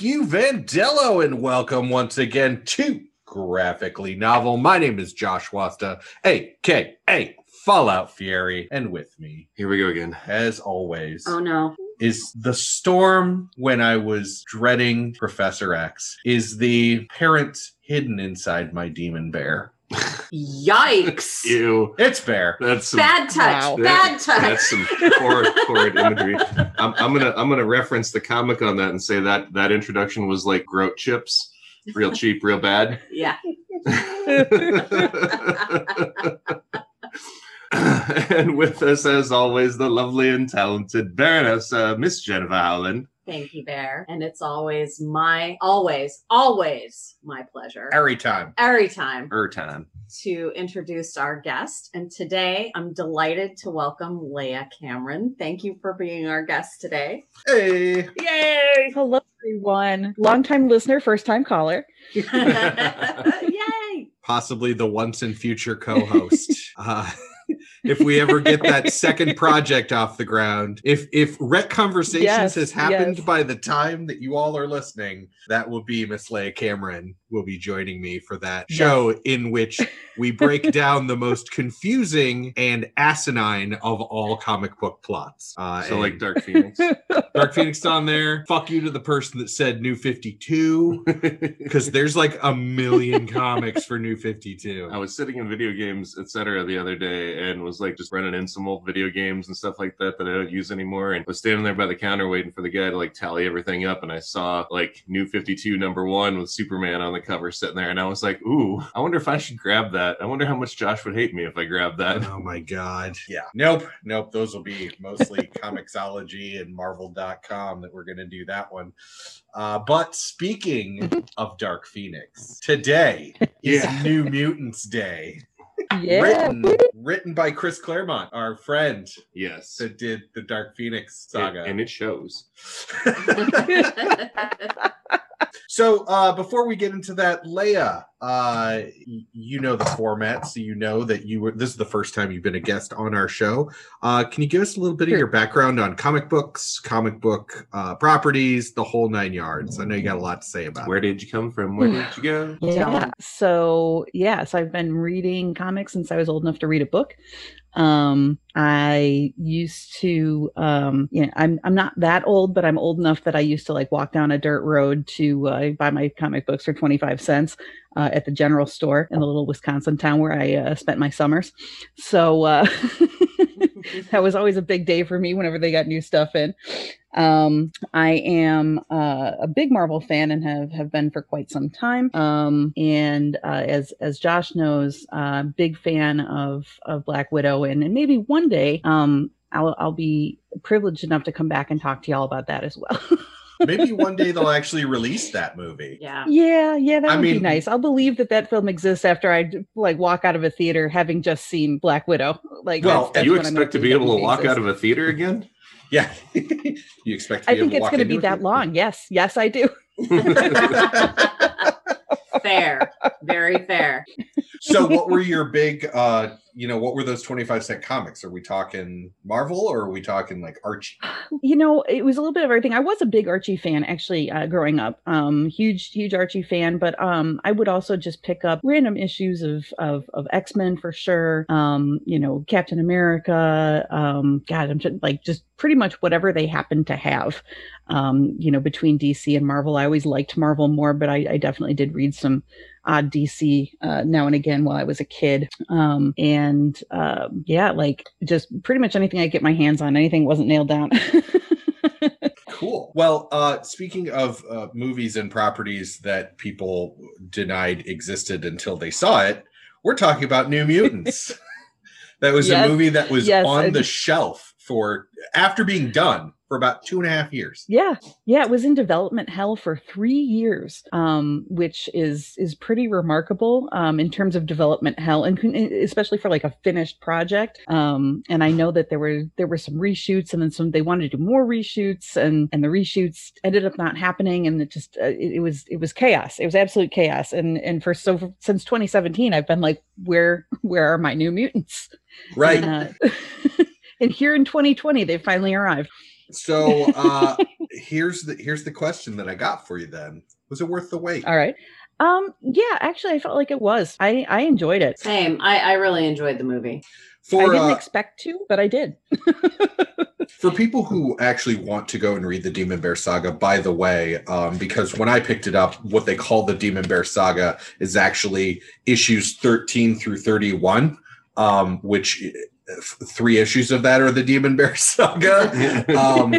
Thank you, Vandello, and welcome once again to Graphically Novel. My name is Josh Wasta, aka Fallout Fury, and with me, Here we go again. as always, Oh no. is the storm when I was dreading Professor X, is the parent hidden inside my demon bear. Yikes. Ew. It's Bear. That's some, Bad touch. Wow. Bad touch. That's some horrid, horrid imagery. I'm, I'm gonna I'm gonna reference the comic on that and say that that introduction was like groat chips, real cheap, real bad. yeah. and with us, as always, the lovely and talented Baroness uh, Miss Jennifer Howland. Thank you, Bear. And it's always my, always, always my pleasure. Every time. Every time Her time. to introduce our guest. And today I'm delighted to welcome Leah Cameron. Thank you for being our guest today. Hey. Yay! Hello, everyone. Longtime listener, first time caller. Yay. Possibly the once and future co-host. uh, if we ever get that second project off the ground, if if Rec Conversations Yes, has happened yes. by the time that you all are listening, that will be Miss Leia Cameron will be joining me for that show in which we break down the most confusing and asinine of all comic book plots. Uh, So like Dark Phoenix. Dark Phoenix on there. Fuck you to the person that said New Fifty Two because there's like a million comics for New Fifty Two. I was sitting in video games, etc., the other day, and was like just running in some old video games and stuff like that that I don't use anymore, and was standing there by the counter waiting for the guy to like tally everything up, and I saw like New Fifty Two number one with Superman on the cover sitting there, and I was like, ooh, I wonder if I should grab that. I wonder how much Josh would hate me if I grabbed that. Oh my god. Yeah. Nope. Nope. Those will be mostly Comixology and Marvel.com that we're going to do that one. Uh, but speaking of Dark Phoenix, today is Yeah. New Mutants Day. Yeah. Written, written by Chris Claremont, our friend Yes, that did the Dark Phoenix and, saga. and it shows. So uh, before we get into that, Leia, uh, you know the format, so you know that you were. This is the first time you've been a guest on our show. Uh, can you give us a little bit of your background on comic books, comic book uh, properties, the whole nine yards? I know you got a lot to say about Where it. did you come from? Where did you go? Yeah. So, yes, I've been reading comics since I was old enough to read a book. Um, I used to, um, you know, I'm I'm not that old, but I'm old enough that I used to like walk down a dirt road to uh, buy my comic books for 25 cents uh, at the general store in the little Wisconsin town where I uh, spent my summers. So uh, that was always a big day for me whenever they got new stuff in. Um, I am uh, a big Marvel fan and have have been for quite some time. Um, and uh, as as Josh knows, uh, big fan of of Black Widow, and, and maybe one day, um, I'll I'll be privileged enough to come back and talk to y'all about that as well. Maybe one day they'll actually release that movie. yeah. yeah, yeah, that I would be mean- nice. I'll believe that that film exists after I like walk out of a theater having just seen Black Widow. Like, Well, you expect to be able to walk out of a theater again? Yeah, you expect to I think able it's going to be a that theater? long. Yes, yes, I do. fair. Very fair. so what were your big uh you know what were those 25 cent comics? Are we talking marvel or are we talking like archie? You know it was a little bit of everything. I was a big archie fan actually uh, growing up. Um huge huge archie fan but um i would also just pick up random issues of of, of x-men for sure. Um you know captain america um god i'm just like just pretty much whatever they happened to have um you know between dc and marvel. I always liked marvel more but i, I definitely did read some odd DC uh, now and again while I was a kid. Um, and um, yeah, like just pretty much anything I get my hands on, anything wasn't nailed down. cool. Well uh speaking of uh movies and properties that people denied existed until they saw it we're talking about new mutants. That was Yes, a movie that was yes, on and- the shelf for after being done for about two and a half years. Yeah, yeah, it was in development hell for three years, um, which is is pretty remarkable um, in terms of development hell, and especially for like a finished project. Um, and I know that there were there were some reshoots, and then some they wanted to do more reshoots, and and the reshoots ended up not happening, and it just uh, it, it was it was chaos. It was absolute chaos. And and for so since 2017, I've been like, where where are my new mutants? Right. And, uh, and here in 2020, they finally arrived. So uh here's the here's the question that I got for you then. Was it worth the wait? All right. Um, yeah, actually I felt like it was. I I enjoyed it. Same. I, I really enjoyed the movie. I didn't uh, expect to, but I did. for people who actually want to go and read the Demon Bear saga, by the way, um, because when I picked it up, what they call the Demon Bear saga is actually issues 13 through 31, um, which three issues of that are the Demon Bear saga. um,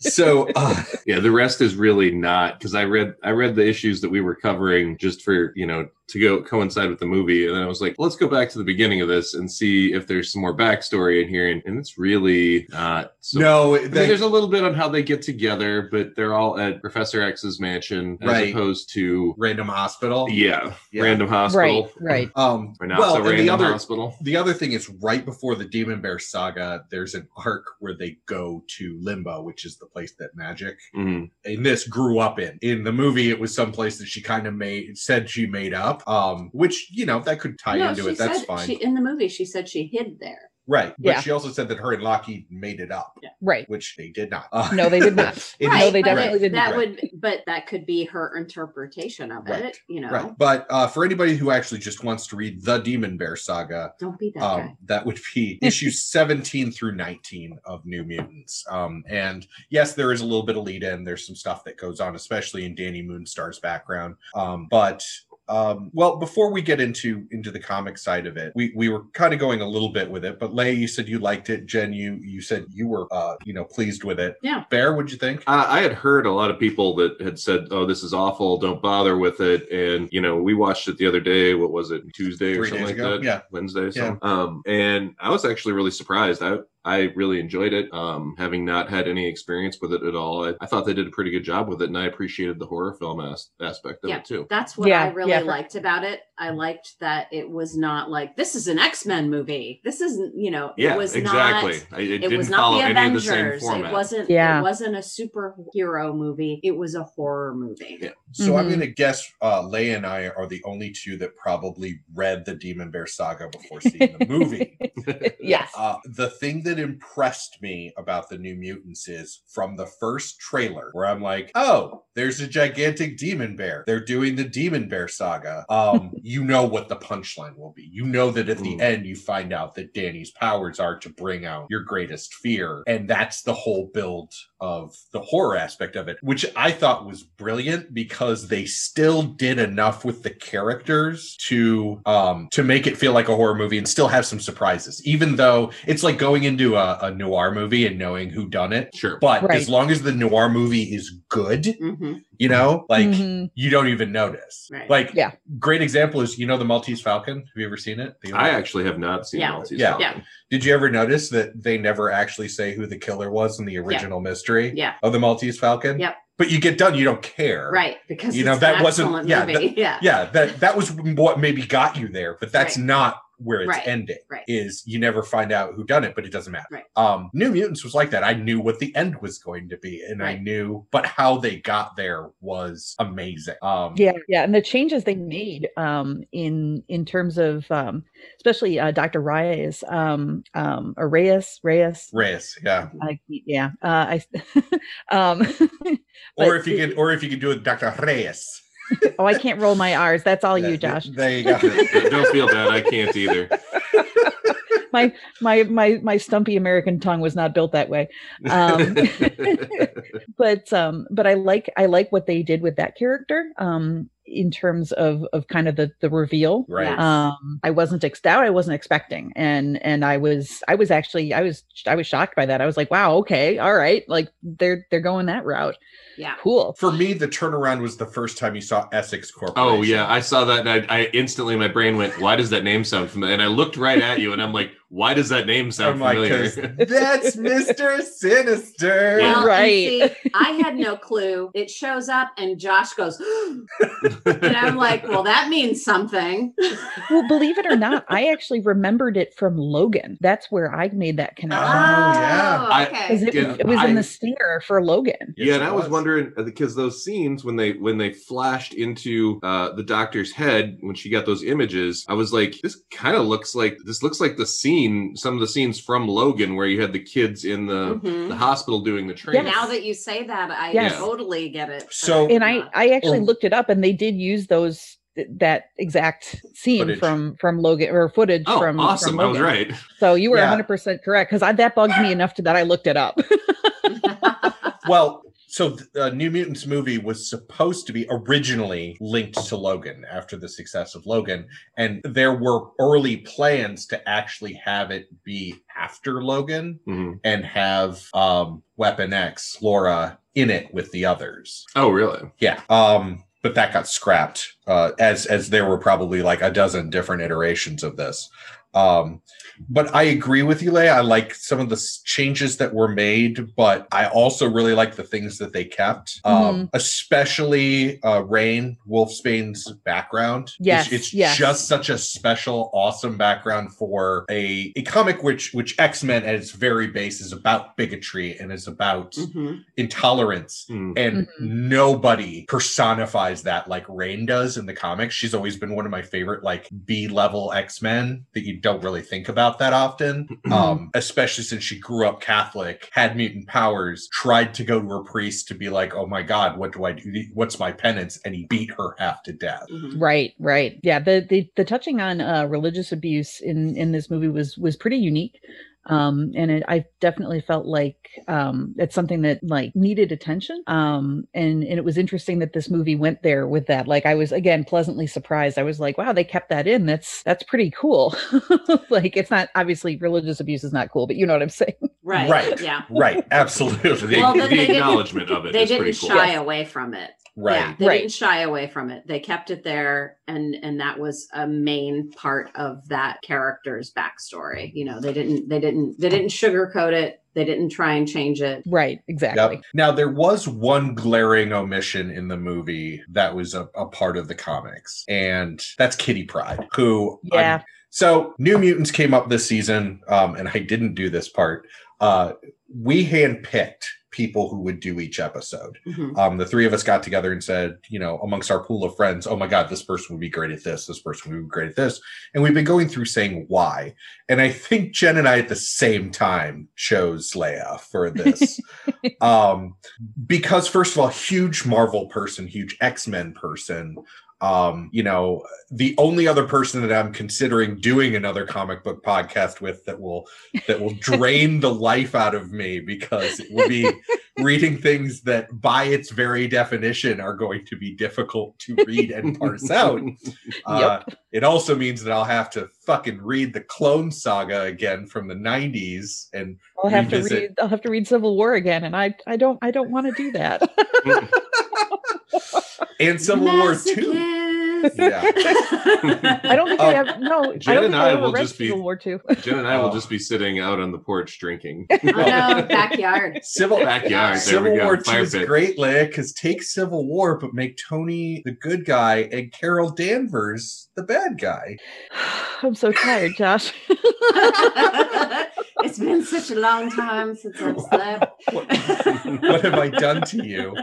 so, uh, yeah, the rest is really not because I read I read the issues that we were covering just for you know to go coincide with the movie, and then I was like, let's go back to the beginning of this and see if there's some more backstory in here, and, and it's really not. So, no, I mean, there's a little bit on how they get together, but they're all at Professor X's mansion as Right. opposed to random hospital. yeah, Yeah. random hospital, right, right. Um, or not well, so and the other hospital. the other thing is right before the Demon Bear saga, there's an arc where they go to Limbo, which is the place that Magik Mhm. in this grew up in. In the movie, it was some place that she kind of made said she made up. Um, which you know that could tie no, into she it. That's fine, She, in the movie, she said she hid there. right? But Yeah. she also said that her and Lockheed made it up, Right. which they did not. Uh, No, they did not. it No, they definitely it- didn't. That Right. would, but that could be her interpretation of Right. it. You know, Right, but uh, for anybody who actually just wants to read the Demon Bear saga, don't be that guy. um, that would be issues 17 through 19 of New Mutants. Um, and yes, there is a little bit of lead in. There's some stuff that goes on, especially in Dani Moonstar's background. Um, but um, well, before we get into into the comic side of it, we we were kind of going a little bit with it. But Leigh, you said you liked it. Jen, you you said you were uh, you know pleased with it. Yeah. Bear, what'd you think? Uh, I had heard a lot of people that had said, "Oh, this is awful. Don't bother with it." And you know, we watched it the other day. What was it? Tuesday or something like ago? that. Yeah. Wednesday. Yeah. Um, and I was actually really surprised. I I really enjoyed it. Um, having not had any experience with it at all, I, I thought they did a pretty good job with it, and I appreciated the horror film as- aspect of Yeah. it too. That's what Yeah, I really yeah, for- liked about it. I liked that it was not like this is an X Men movie. This isn't, you know, Yeah, it was exactly. not. I, it, It didn't was not follow the any of the same Avengers. format. It wasn't. Yeah. It wasn't a superhero movie. It was a horror movie. Yeah. So I'm Mhm. going to guess uh, Leigh and I are the only two that probably read the Demon Bear saga before seeing the movie. yes. Uh, the thing that impressed me about the New Mutants is from the first trailer, where I'm like, oh, there's a gigantic demon bear. They're doing the Demon Bear saga. Um, you know what the punchline will be. You know that at the Mm. end, you find out that Dani's powers are to bring out your greatest fear. And that's the whole build of the horror aspect of it, which I thought was brilliant because they still did enough with the characters to um to make it feel like a horror movie and still have some surprises, even though it's like going into a, a noir movie and knowing who done it. Sure. But Right. as long as the noir movie is good, hmm you know, like Mhm. you don't even notice. Right. Like, Yeah. great example is you know the Maltese Falcon. Have you ever seen it? The I actually have not seen Yeah. Maltese Yeah. Falcon. Yeah. Did you ever notice that they never actually say who the killer was in the original mystery Yeah. of the Maltese Falcon? Yep. But you get done, you don't care. Right. Because You know, it's that an wasn't- yeah, movie. yeah. Yeah, that that was what maybe got you there, but that's Right. not where it's Right. ending. Right. Is you never find out who done it, but it doesn't matter. Right. Um, New Mutants was like that. I knew what the end was going to be, and I knew, but how they got there was amazing. Um, Yeah, yeah, and the changes they made um, in in terms of um, especially uh, Dr. Reyes, um, um, or Reyes, Reyes. Reyes, yeah. I, yeah, uh, I. um, Or if you it- could, or if you could do it, Dr. Reyes. Oh, I can't roll my R's. That's all you, Josh. There you go. Don't feel bad. I can't either. my my my my stumpy American tongue was not built that way. Um, but um, but I like I like what they did with that character. Um, in terms of of kind of the the reveal. right. Um i wasn't ex- that i wasn't expecting and and i was i was actually i was i was shocked by that i was like wow okay all right like they're they're going that route Yeah. cool For me, the turnaround was the first time you saw Essex Corporation. Oh yeah, I saw that, and I, I instantly my brain went, "Why does that name sound familiar?" And I looked right at you, and I'm like, why does that name sound I'm like, familiar? 'cause that's Mr. Sinister. Yeah. Well, and Right. see, I had no clue. It shows up, and Josh goes, and I'm like, well, that means something. well, believe it or not, I actually remembered it from Logan. That's where I made that connection. Oh, yeah. I- okay. Because it, Yeah, it was in the stinger for Logan. Yes, yeah, and I was was. wondering uh, because those scenes when they when they flashed into uh, the doctor's head when she got those images, I was like, this kind of looks like this looks like the scene, some of the scenes from Logan where you had the kids in the Mhm. the hospital doing the training. Yes. Now that you say that, I Yes. totally get it. So- And I, I actually Oh. looked it up, and they did use those th- that exact scene Footage. from from Logan or footage Oh, from awesome! from I was Logan. right. So you were Yeah. 100 percent correct because that bugged me enough to that I looked it up. Well, so the uh, New Mutants movie was supposed to be originally linked to Logan after the success of Logan, and there were early plans to actually have it be after Logan Mhm. and have um, Weapon X, Laura, in it with the others. Oh, really? Yeah. Um, but that got scrapped uh, as as there were probably like a dozen different iterations of this. Um, but I agree with you, Leia. I like some of the changes that were made, but I also really like the things that they kept, um, especially uh, Rahne Wolfsbane's background. Yes, it's, it's yes. just such a special, awesome background for a a comic which which X Men at its very base is about bigotry and is about Mhm. intolerance Hmm. and Mhm. nobody personifies that like Rahne does in the comics. She's always been one of my favorite like B level X Men that you don't really think about that often. um, especially since she grew up Catholic, had mutant powers, tried to go to her priest to be like, "Oh my God, what do I do? What's my penance?" And he beat her half to death. Mhm. Right, right. Yeah, the the, the touching on uh, religious abuse in in this movie was was pretty unique. Um, and it, I definitely felt like um, it's something that like needed attention. Um, and and it was interesting that this movie went there with that. Like I was again pleasantly surprised. I was like, wow, they kept that in. That's that's pretty cool. like it's not obviously religious abuse is not cool, but you know what I'm saying. Right. Right. Yeah. Right? Absolutely. Well, the then acknowledgement of it They is didn't pretty cool. shy Yes. away from it. Right. Yeah, they Right. didn't shy away from it. They kept it there, and and that was a main part of that character's backstory. You know, they didn't they didn't they didn't sugarcoat it. They didn't try and change it. Right, exactly. Yep. Now there was one glaring omission in the movie that was a, a part of the comics, and that's Kitty Pryde, who I'm- Yeah. so New Mutants came up this season, um, and I didn't do this part. Uh, we handpicked people who would do each episode. Mhm. Um, the three of us got together and said, you know, amongst our pool of friends, oh my God, this person would be great at this, this person would be great at this. And we've been going through saying why. And I think Jen and I at the same time chose Leia for this. um, because, first of all, huge Marvel person, huge X Men person. Um, you know, the only other person that I'm considering doing another comic book podcast with that will that will drain the life out of me because it will be reading things that by its very definition are going to be difficult to read and parse out. Uh, it also means that I'll have to fucking read the Clone Saga again from the 90s and I'll have to read I'll have to read Civil War again and I I don't I don't want to do that. and Civil War 2. Yeah. I don't think Uh, I have no. Jen I don't and think I I will just be- Civil War two. Jen and I will Oh. just be sitting out on the porch drinking. oh no, backyard. Civil Backyard. There Civil we go. War 2 Fire is great, Leia, because take Civil War, but make Tony the good guy and Carol Danvers the bad guy. I'm so tired, Josh. it's been such a long time since I've slept. What, what have I done to you?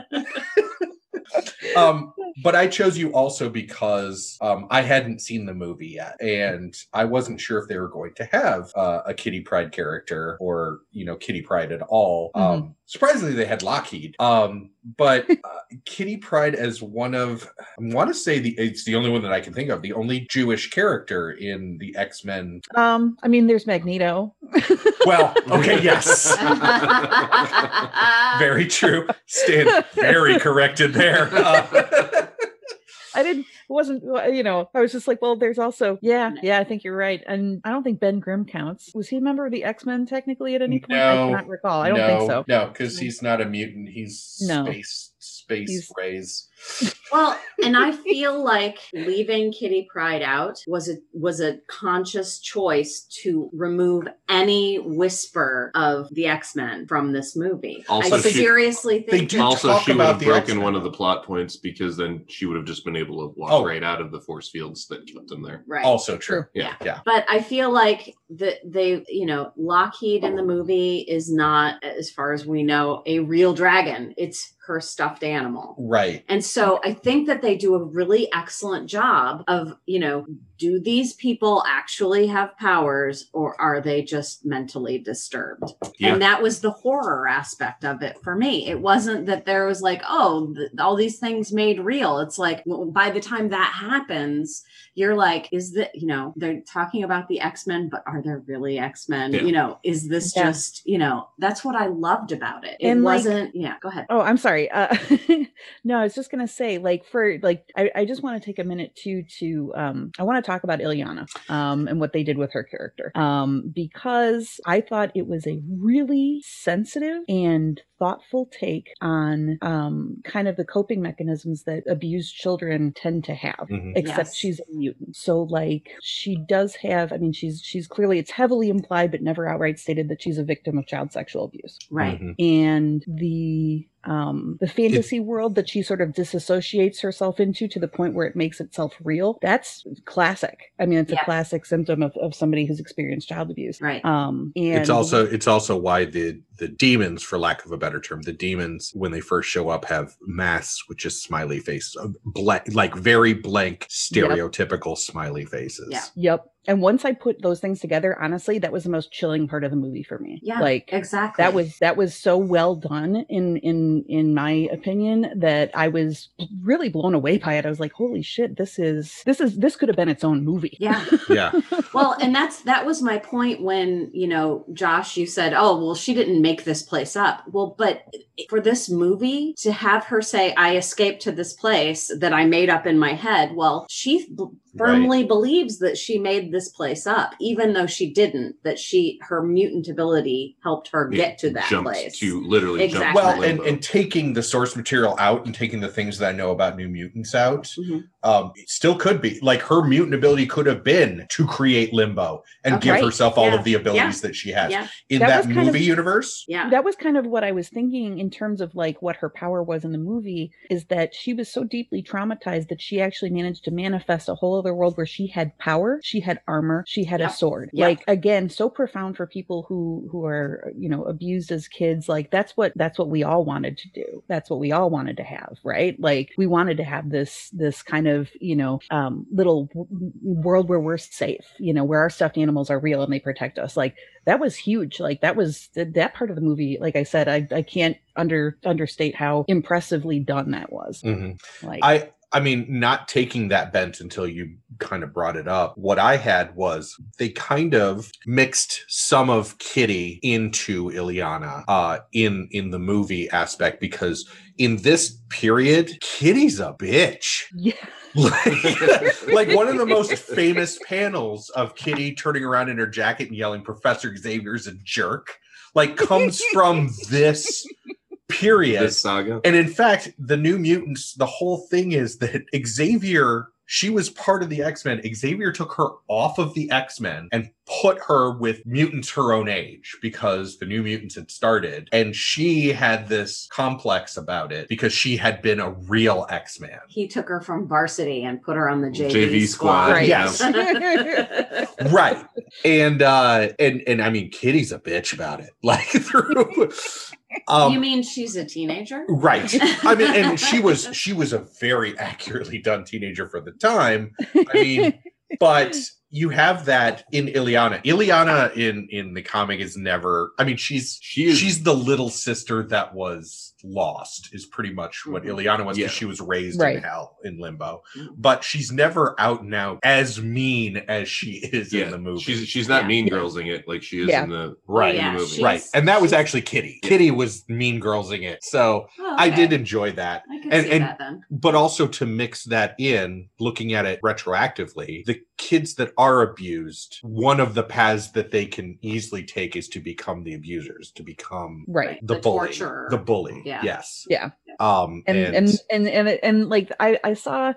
Um, but I chose you also because um, I hadn't seen the movie yet, and I wasn't sure if they were going to have uh, a Kitty Pryde character or you know Kitty Pryde at all. Um, surprisingly, they had Lockheed, um, but uh, Kitty Pryde as one of I want to say the it's the only one that I can think of, the only Jewish character in the X Men. Um, I mean, there's Magneto. Well, okay, yes. Very true. Stand very corrected there. Uh, I didn't. Wasn't you know I was just like, well, there's also yeah, yeah, I think you're right, and I don't think Ben Grimm counts. Was he a member of the X Men technically at any point? I No, cannot recall. I don't no, think so. No, because he's not a mutant. He's No. space space He's- rays. Well, and I feel like leaving Kitty Pryde out was a was a conscious choice to remove any whisper of the X Men from this movie. Also, I she- seriously they think do also, talk she would about have broken X-Men. one of the plot points because then she would have just been able to walk Oh. right out of the force fields that kept them there. right. Also true. Yeah. Yeah. But I feel like that they, you know, Lockheed in the movie is not, as far as we know, a real dragon. It's her stuffed animal. Right. And so I think that they do a really excellent job of, you know, do these people actually have powers or are they just mentally disturbed? Yeah. And that was the horror aspect of it for me. It wasn't that there was like, oh, th- all these things made real. It's like w- by the time that happens, you're like, is that, you know, they're talking about the X Men, but are there really X Men? Yeah. You know, is this Yeah. just, you know, that's what I loved about it. It And, wasn't, yeah, go ahead. Oh, I'm sorry. Uh, no, I was just gonna say, like, for like, I, I just want to take a minute too to, um, I want to talk about Illyana, um, and what they did with her character, um, because I thought it was a really sensitive and thoughtful take on, um, kind of the coping mechanisms that abused children tend to have Mhm. except Yes. she's a mutant. So like she does have I mean she's she's clearly it's heavily implied but never outright stated that she's a victim of child sexual abuse. Right. Mhm. And the um the fantasy world that she sort of disassociates herself into to the point where it makes itself real, that's classic. I mean it's Yeah. a classic symptom of, of somebody who's experienced child abuse. Right. Um and It's also it's also why the the demons, for lack of a better term, the demons when they first show up have masks with just smiley faces, blank, like very blank, stereotypical smiley faces. Yeah. Yep. And once I put those things together, honestly, that was the most chilling part of the movie for me. Yeah. Like Exactly. that was that was so well done in in in my opinion that I was really blown away by it. I was like, holy shit, this is this is this could have been its own movie. Yeah. Yeah. well and that's that was my point when you know josh you said oh well she didn't make this place up well but for this movie to have her say i escaped to this place that i made up in my head well she b- firmly believes that she made this place up even though she didn't that she her mutant ability helped her Yeah, get to that place to literally Exactly. jump Well, and, and taking the source material out and taking the things that I know about New Mutants out, Mhm. Um, still could be like her mutant ability could have been to create limbo and Okay. give herself all Yeah. of the abilities that she has yeah in That that, movie of- universe. yeah That was kind of what I was thinking in terms of like what her power was in the movie is that she was so deeply traumatized that she actually managed to manifest a whole other world where she had power, she had armor, she had Yep. a sword. Yep. Like again, so profound for people who who are, you know, abused as kids. Like that's what that's what we all wanted to do. That's what we all wanted to have, right? Like we wanted to have this this kind of, you know, um little w- world where we're safe, you know, where our stuffed animals are real and they protect us. Like that was huge like that was th- that part of the movie like i said i, I can't under understate how impressively done that was Mhm. like I I mean, not taking that bent until you kind of brought it up. What I had was they kind of mixed some of Kitty into Illyana uh, in in the movie aspect because in this period, Kitty's a bitch. yeah like, like one of the most famous panels of Kitty turning around in her jacket and yelling, Professor Xavier's a jerk, like comes from this period. this saga. And in fact, the New Mutants, the whole thing is that Xavier, she was part of the X Men. Xavier took her off of the X Men and put her with mutants her own age because the New Mutants had started. And she had this complex about it because she had been a real X Man. he took her from varsity and put her on the jv, JV squad, Right. Yes. right and uh and and i mean kitty's a bitch about it like through um you mean she's a teenager? right. I mean and she was she was a very accurately done teenager for the time. I mean but you have that in Illyana. Illyana in in the comic is never. I mean, she's She is she's the little sister that was lost. Is pretty much what Mhm. Illyana was Yeah. because she was raised Right. in hell in limbo. Mhm. But she's never out and out as mean as she is yeah, in the movie. she's she's not Yeah. mean girlsing it like she is Yeah. in the right, yeah, in the movie. right, and that was actually Kitty. Yeah. Kitty was mean girlsing it. So Oh, I did enjoy that. I can and- see and- that then. but also to mix that in looking at it retroactively the kids that are abused one of the paths that they can easily take is to become the abusers to become right. the, The bully torturer. the bully Yeah. yes Yeah. um and and, and and and, and, and like I, I saw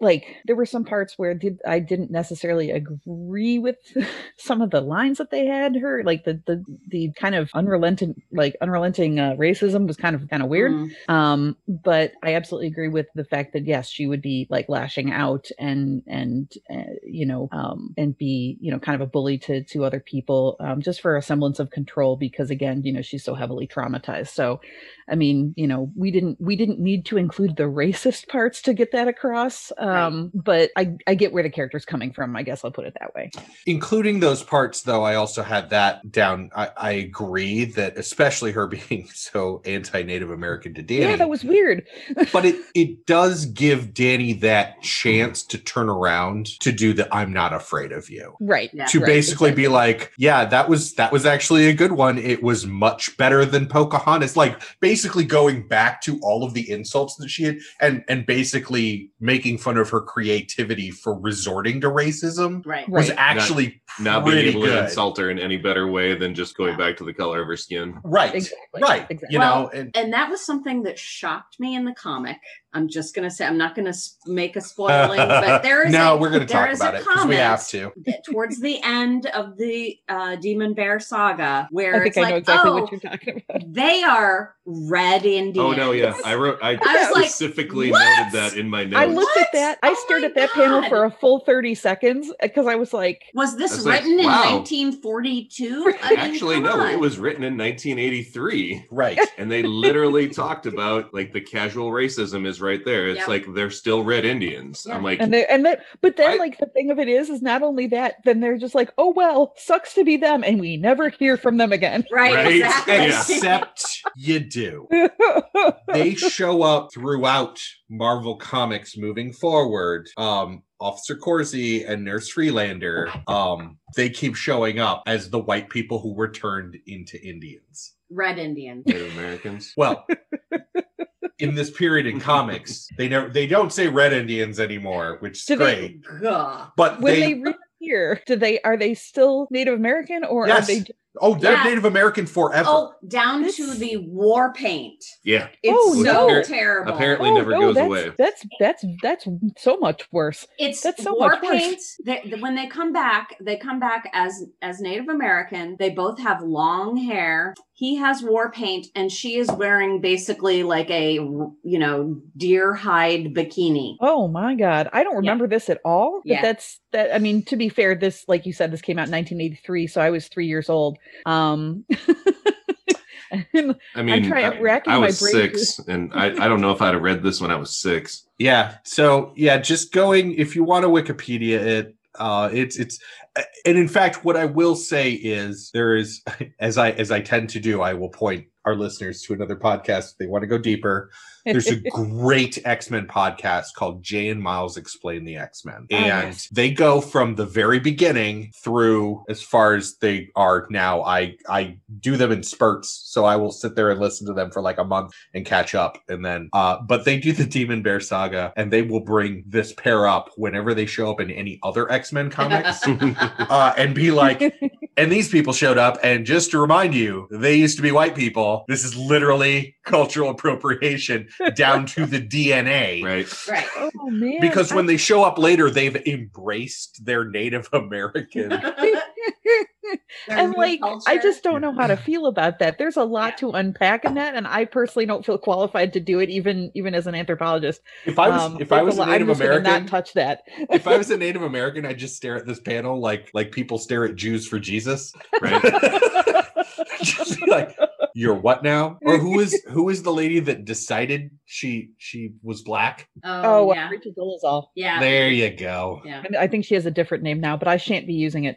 like there were some parts where did I didn't necessarily agree with some of the lines that they had her like the the the kind of unrelenting like unrelenting uh, racism was kind of kind of weird Mm. um but i absolutely agree with the fact that yes she would be like lashing out and and uh, you know um and be you know kind of a bully to to other people um just for a semblance of control because again you know she's so heavily traumatized so i mean you know we didn't we didn't need to include the racist parts to get that across um Um, but i i get where the character's coming from i guess i'll put it that way. Including those parts though i also had that down. I, I agree that especially her being so anti-native american to dani. yeah that was weird. But it it does give dani that chance to turn around to do the i'm not afraid of you. Right. Yeah. to Right, basically be like, yeah, that was that was actually a good one. It was much better than Pocahontas. Like basically going back to all of the insults that she had and and basically making fun of her creativity for resorting to racism Right. was Right. actually Not being pretty able to insult her in any better way than just going Yeah. back to the color of her skin. Right. exactly Right. exactly You Well, know, and And that was something that shocked me in the comic. I'm just gonna say I'm not gonna make a spoiling, but there is no, a, we're going to talk about it because we have to. towards the end of the uh, Demon Bear saga where i think it's i like, know exactly oh, what you're talking about they are red Indians. Oh no, yeah. I wrote I, I was like, specifically noted that in my notes. I looked at that. I Oh stared at that panel for a full 30 seconds because I was like, Was this That's like, written in wow. 1942? I mean, Actually, no, on. it was written in 1983. Right. And they literally talked about like the casual racism is right there. It's Yep. like they're still red Indians. I'm like, and they and that, but then I- like the thing of it is, is not only that, then they're just like, oh well, sucks to be them, and we never hear from them again. right, Right? exactly. Except you do. they show up throughout Marvel Comics moving forward. Um, Officer Corsi and Nurse Friedlander, um, they keep showing up as the white people who were turned into Indians. Red Indians. Native Americans. Well, in this period in comics, they never they don't say red Indians anymore, which is Do they- great. Gah. But when they, they reappear, do they are they still Native American or Yes. are they? oh, they're Yeah. Native American forever. Oh, down This- to the war paint. Yeah. It's Oh, so no. terrible. Apparently oh, never no, goes that's, away. That's that's that's so much worse. it's That's so war much paint. They, they- when they come back, they come back as as Native American. They both have long hair. He has war paint, and she is wearing basically like a you know deer hide bikini. Oh my god, I don't remember this at all. But Yeah. that's that. I mean, to be fair, this like you said, this came out in 1983, so I was three years old. Um, and I mean, trying- I, racking I my was brain six, and I, I don't know if I'd have read this when I was six. Yeah. So yeah, just going if you want to Wikipedia it, uh it's it's and in fact what I will say is there is as I as I tend to do, I will point our listeners to another podcast if they want to go deeper. There's a great X-Men podcast called Jay and Miles X-Plain the X-Men. Oh, And they go from the very beginning through as far as they are now. I I do them in spurts. So I will sit there and listen to them for like a month and catch up. And then uh but they do the Demon Bear saga and they will bring this pair up whenever they show up in any other X-Men comics. uh, and be like, and these people showed up. And just to remind you, they used to be white people. This is literally cultural appropriation down to the DNA. right. Right. oh man, Because when they show up later, they've embraced their Native American. and like I just don't know how to feel about that. There's a lot Yeah. to unpack in that, and I personally don't feel qualified to do it, even even as an anthropologist. If I was, Um, if I was a a I'm Native American, not touch that. if I was a Native American, I'd just stare at this panel like like people stare at Jews for Jesus. Right. just like, You're what now? Or who is who is the lady that decided she she was black? Oh, Oh, uh, yeah. Rachel Dolezal. Yeah. There you go. Yeah. I think she has a different name now, but I shan't be using it.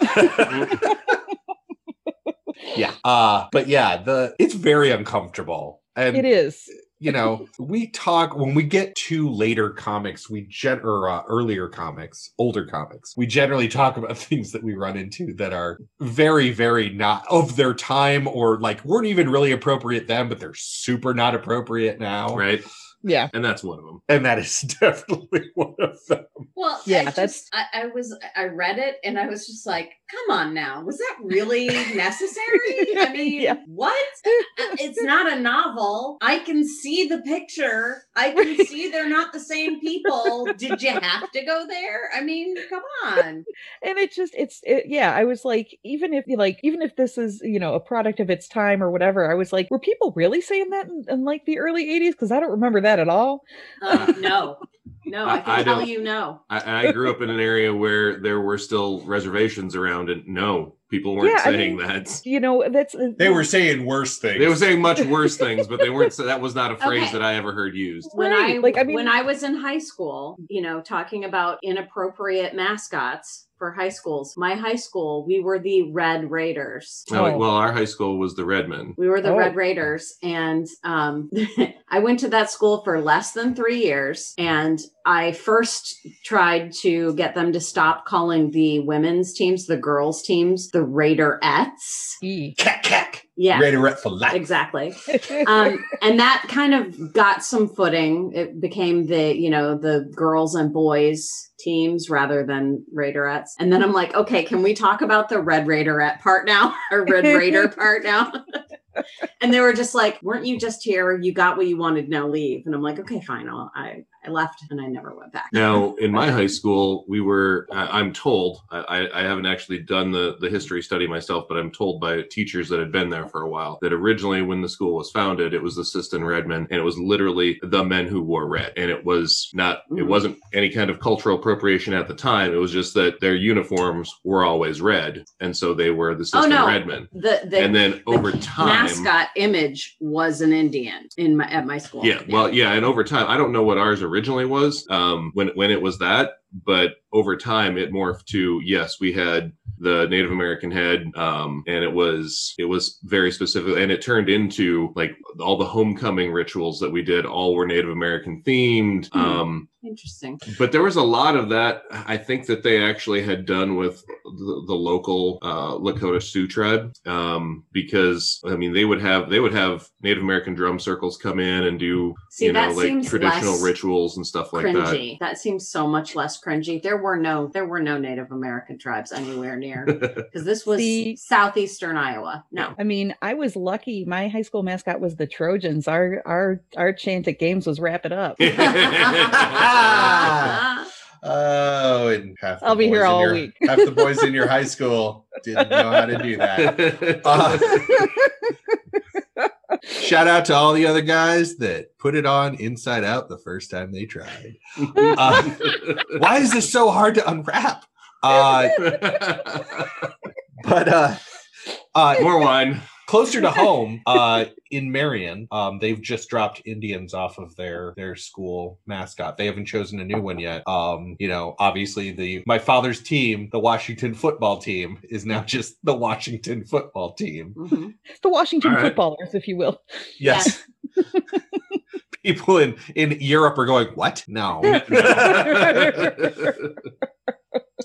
Yeah. Uh but yeah, the it's very uncomfortable. And It is. You know, we talk when we get to later comics, we gen or uh, earlier comics, older comics, we generally talk about things that we run into that are very, very not of their time or like weren't even really appropriate then, but they're super not appropriate now. right? Yeah. And that's one of them. And that is definitely one of them. Well, Yeah, I that's- just, I, I was, I read it and I was just like, come on now. Was that really necessary? I mean, Yeah. what? It's not a novel. I can see the picture. I can see they're not the same people. Did you have to go there? I mean, come on. and it just it's it, yeah i was like even if you like even if this is you know a product of its time or whatever i was like were people really saying that in, in like the early 80s because i don't remember that at all Um, no, no, I I- can I tell don't- you no. I, I grew up in an area where there were still reservations around and No, people weren't Yeah, I saying mean- that. you know that's They were saying worse things. They were saying much worse things, but they weren't. That was not a phrase Okay. that I ever heard used. when Right, I like, I mean- when I was in high school, you know, talking about inappropriate mascots for high schools. My high school, we were the Red Raiders. Oh, Oh. well, our high school was the Redmen. We were the Oh. Red Raiders, and um, I went to that school for less than three years. And I first tried to get them to stop calling the women's teams, the girls' teams, the Raiderettes. E. cack cack. Yeah, Raiderette for life. exactly. um, and that kind of got some footing. It became the you know the girls and boys teams rather than Raiderettes. And then I'm like, okay, can we talk about the Red Raiderette part now or Red Raider part now? and they were just like, weren't you just here? You got what you wanted. Now leave. And I'm like, okay, fine. I'll, I I left and I never went back. Now, in my high school, we were, I- I'm told, I, I- haven't actually done the, the history study myself, but I'm told by teachers that had been there for a while that originally when the school was founded, it was the Siston Redmen, and it was literally the men who wore red. And it was not, it Mhm. wasn't any kind of cultural appropriation at the time. It was just that their uniforms were always red. And so they were the Oh, Siston no. Redmen. The the, And then the over time, mascot image was an Indian in my at my school. Yeah, well, yeah, and over time, I don't know what ours originally was um, when when it was that, but over time, it morphed to yes, we had the Native American head, um, and it was it was very specific, and it turned into like all the homecoming rituals that we did, all were Native American themed. Hmm. Um, Interesting. but there was a lot of that. I think that they actually had done with the, the local uh, Lakota Sioux tribe, um, because I mean they would have they would have Native American drum circles come in and do See, you know like traditional less rituals and stuff like that. cringy. That. seems so much less cringy. There were no there were no Native American tribes anywhere near because this was See- southeastern Iowa. No. I mean, I was lucky. My high school mascot was the Trojans. Our our our chant at games was wrap it up. Oh, and half the I'll be here boys in all your- week. Half the boys in your high school didn't know how to do that. Uh, Shout out to all the other guys that put it on inside out the first time they tried. Uh, why is this so hard to unwrap? Uh, but uh, uh, More wine. Closer to home, uh, in Marion, um, they've just dropped Indians off of their their school mascot. They haven't chosen a new one yet. Um, you know, obviously the my father's team, the Washington football team, is now just the Washington football team. Mhm. the Washington All right. footballers, if you will. Yes. People in in Europe are going, "What? No."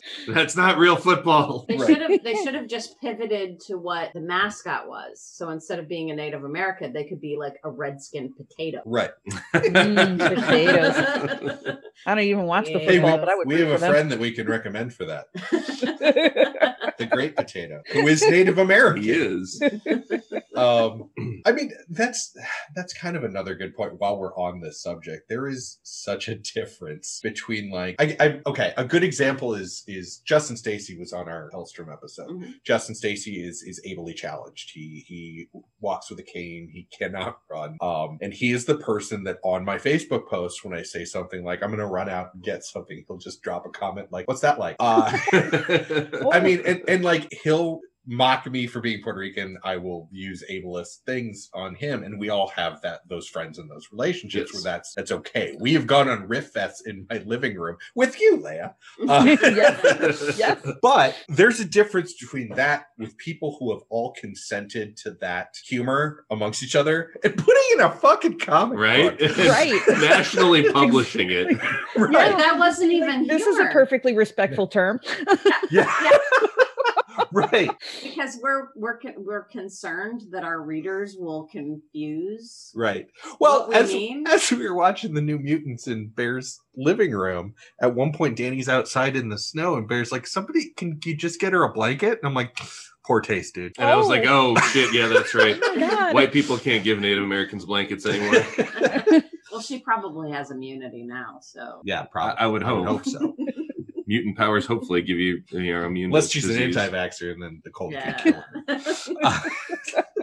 That's not real football. They Right. should have they should have just pivoted to what the mascot was. So instead of being a Native American, they could be like a redskin potato. right. Mm, potatoes. I don't even watch the Hey, Hey, football, we, but I would we have a them. friend that we can recommend for that. The Great Potato, who is Native American. He is. um i mean that's that's kind of another good point while we're on this subject there is such a difference between like i, I okay a good example is is justin stacy was on our helstrom episode. Mhm. justin stacy is is ably challenged. He he walks with a cane. He cannot run. Um and he is the person that on my facebook post when i say something like i'm gonna run out and get something he'll just drop a comment like what's that like? Uh I mean, and, and like he'll mock me for being Puerto Rican, I will use ableist things on him, and we all have that those friends and those relationships Yes. where that's that's okay. We have gone on riff fests in my living room with you, Leia. Uh, Yes. Yes. but there's a difference between that with people who have all consented to that humor amongst each other and putting in a fucking comic right? book. Right. Nationally publishing it. right. Yeah, that wasn't even This is a perfectly respectful term. Yeah. Right. because we're we're we're concerned that our readers will confuse. Right. Well, What we as mean? as we were watching the New Mutants in Bear's living room, at one point Dani's outside in the snow, and Bear's like, "Somebody, can you just get her a blanket?" And I'm like, "Poor taste, dude." And I was like, oh, oh shit, yeah, that's right. Oh. White people can't give Native Americans blankets anymore. well, she probably has immunity now, so yeah, probably. I would I would hope. hope so. Mutant powers hopefully give you you know immune. Unless to she's an anti-vaxxer, and then the cold yeah. can't kill her.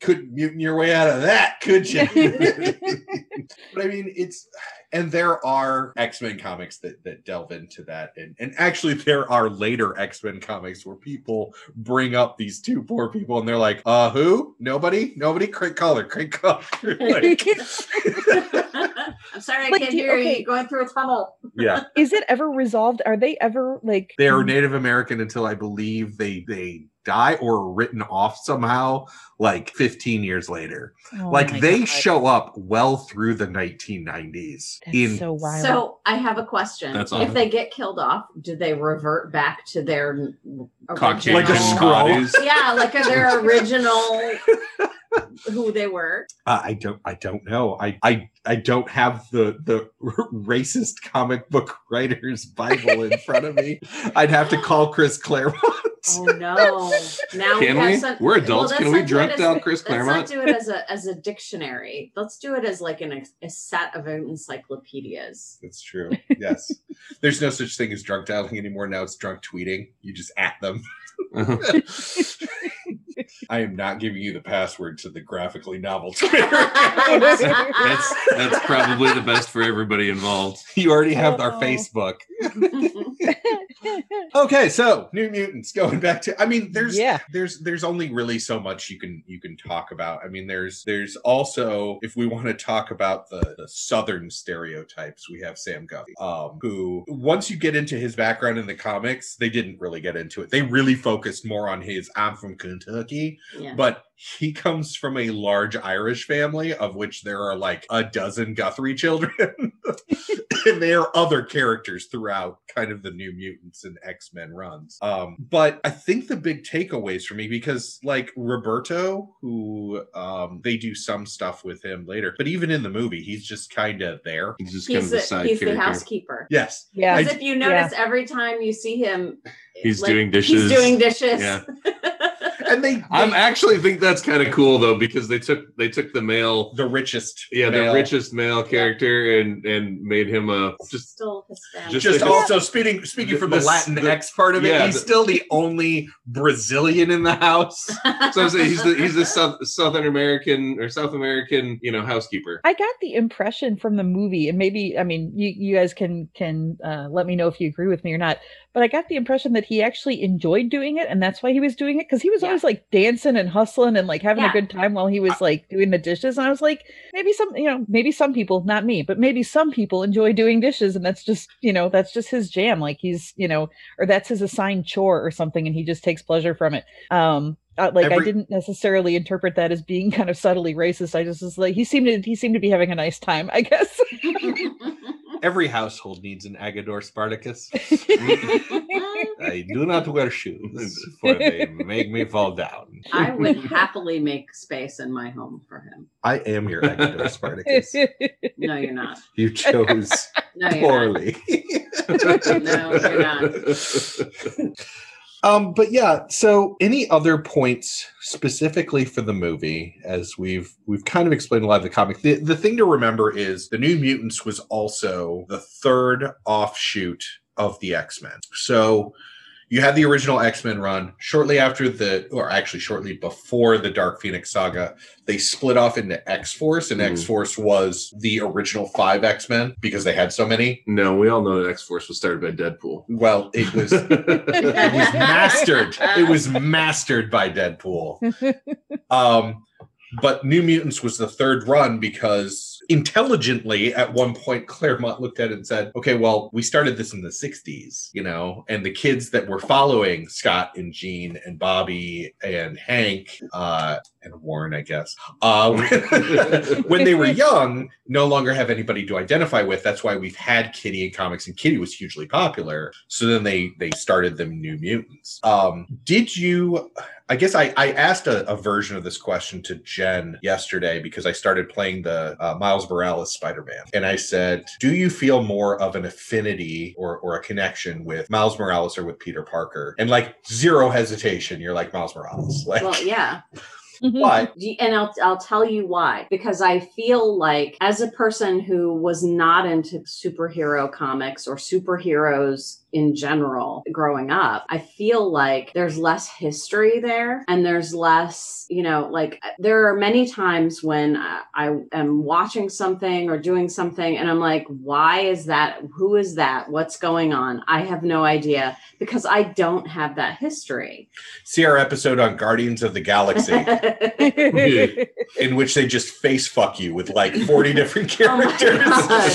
Couldn't mutant your way out of that, could you? but I mean, it's and there are X Men comics that that delve into that, and and actually there are later X Men comics where people bring up these two poor people, and they're like, "Uh, who? Nobody? Nobody? Crank color, crank color." like, I'm sorry, I Like, can't do hear okay. you. Going through a tunnel. yeah, Is it ever resolved? Are they ever like they are mm. Native American until I believe they they die or written off somehow, like 15 years later. Oh like they God. show up well through the 1990s That's in so wild. So I have a question. That's if awesome. they get killed off, do they revert back to their original? Caucasian Like a scroll. Yeah, like their original who they were. Uh, I don't. I don't know. I. I. I don't have the the racist comic book writers Bible in front of me. I'd have to call Chris Claremont. Oh no! Now Can we? we? Some, We're adults. let's Can we not do it drunk as- Chris Claremont? Let's not do it as a as a dictionary. Let's do it as like an a set of encyclopedias. That's true. Yes. There's no such thing as drunk dialing anymore. Now it's drunk tweeting. You just at them. I am not giving you the password to the graphically novel Twitter. that's that's probably the best for everybody involved. you already have our Oh. Facebook. Okay, so New Mutants. Going back to, I mean, there's Yeah. there's there's only really so much you can you can talk about. I mean, there's there's also if we want to talk about the, the southern stereotypes, we have Sam Guthrie, um, who once you get into his background in the comics, they didn't really get into it. They really focused more on his I'm from Kentucky, yeah. but he comes from a large Irish family of which there are like a dozen Guthrie children. and there are other characters throughout kind of the new mutants and X-Men runs. Um, but I think the big takeaways for me, because like Roberto, who um they do some stuff with him later, but even in the movie, he's just kind of there. He's just kind of the the, side he's the housekeeper. Yes. yeah. Because if you notice, every time you see him, He's like, doing dishes. He's doing dishes. Yeah. And they, I'm actually think that's kind of cool though because they took they took the male the richest. yeah male. the richest male character and and made him a just still Hispanic. Just Just the- also speaking speaking from the, the- Latin the- X part of it, yeah, he's the- still the only Brazilian in the house. so I'm saying he's the he's the South, Southern American or South American you know housekeeper. I got the impression from the movie, and maybe I mean you, you guys can can uh, let me know if you agree with me or not. But I got the impression that he actually enjoyed doing it, and that's why he was doing it because he was Yeah. always like dancing and hustling and like having Yeah. a good time while he was like doing the dishes. And I was like, maybe some you know maybe some people, not me, but maybe some people enjoy doing dishes, and that's just you know that's just his jam. Like he's you know or that's his assigned chore or something, and he just takes pleasure from it. Um, uh, like I didn't necessarily interpret that as being kind of subtly racist. I just was like, he seemed to he seemed to be having a nice time, I guess. Every household needs an Agador Spartacus. I do not wear shoes, for they make me fall down. I would happily make space in my home for him. I am your Agador Spartacus. No, you're not. You chose No, you're poorly. No, you're not. Um, but yeah, so any other points specifically for the movie, as we've we've kind of explained a lot of the comic. The, the thing to remember is the New Mutants was also the third offshoot of the X-Men. So you had the original X-Men run. Shortly after the or actually shortly before the Dark Phoenix saga, they split off into X-Force and Mhm. X-Force was the original 5 X-Men because they had so many. No, we all know that X Force was started by Deadpool. Well, it was it was mastered. It was mastered by Deadpool. Um, but New Mutants was the third run because intelligently, at one point, Claremont looked at it and said, "Okay, well, we started this in the '60s, you know, and the kids that were following Scott and Jean and Bobby and Hank uh, and Warren, I guess, uh, when they were young, no longer have anybody to identify with. That's why we've had Kitty in comics, and Kitty was hugely popular. So then they they started them New Mutants. Um, did you? I guess I, I asked a, a version of this question to Jen yesterday because I started playing the uh, Miles Morales Spider Man. And I said, Do you feel more of an affinity or, or a connection with Miles Morales or with Peter Parker? And like zero hesitation, you're like Miles Morales. Like, well, yeah. Mm-hmm. but Y- and I'll I'll tell you why because I feel like as a person who was not into superhero comics or superheroes in general growing up I feel like there's less history there and there's less you know like there are many times when I, I am watching something or doing something and I'm like why is that? Who is that? What's going on? I have no idea because I don't have that history. See our episode on Guardians of the Galaxy, in which they just face fuck you with like 40 different Oh my characters. God.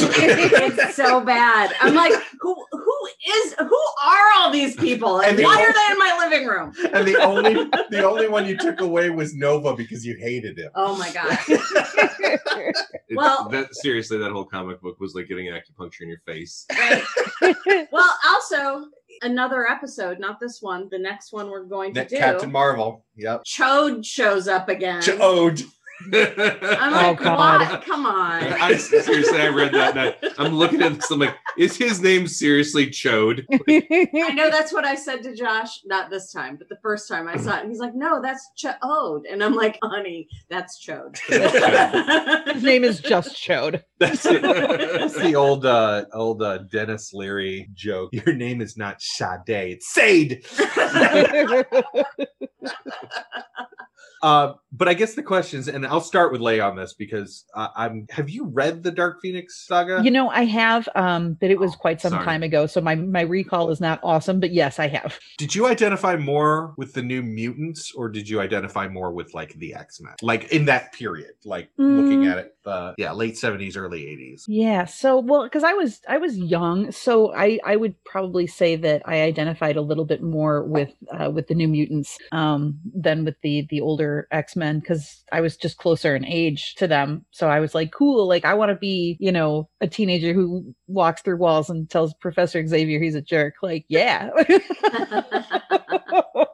it's so bad. I'm like, who who is who are all these people? And And the- why are they in my living room? and the only the only one you took away was Nova because you hated him. Oh my god. Well- that seriously, that whole comic book was like getting acupuncture in your face. Right. Well, also another episode, not this one, the next one we're going to do. Captain Marvel. Yep. Chode shows up again. Chode. I'm Oh, like, God. what? Come on. I seriously, I read that. And I, I'm looking at this. I'm like, is his name seriously Chode? I know that's what I said to Josh, not this time, but the first time I saw it. And he's like, no, that's Chode. And I'm like, honey, that's Chode. His name is just Chode. That's it. That's the old uh old uh, Denis Leary joke. Your name is not Sade, it's Sade. Uh, but I guess the questions, and I'll start with Leia on this because uh, I'm. Have you read the Dark Phoenix saga? You know, I have, um, but it was Oh, quite some sorry. time ago, so my my recall is not awesome. But yes, I have. Did you identify more with the New Mutants, or did you identify more with like the X Men, like in that period, like looking Mm. at it, uh, yeah, late seventies, early eighties? Yeah. So, well, because I was I was young, so I I would probably say that I identified a little bit more with uh, with the New Mutants um, than with the the older X Men because I was just closer in age to them. So I was like, cool, like I want to be, you know, a teenager who walks through walls and tells Professor Xavier he's a jerk. Like, yeah.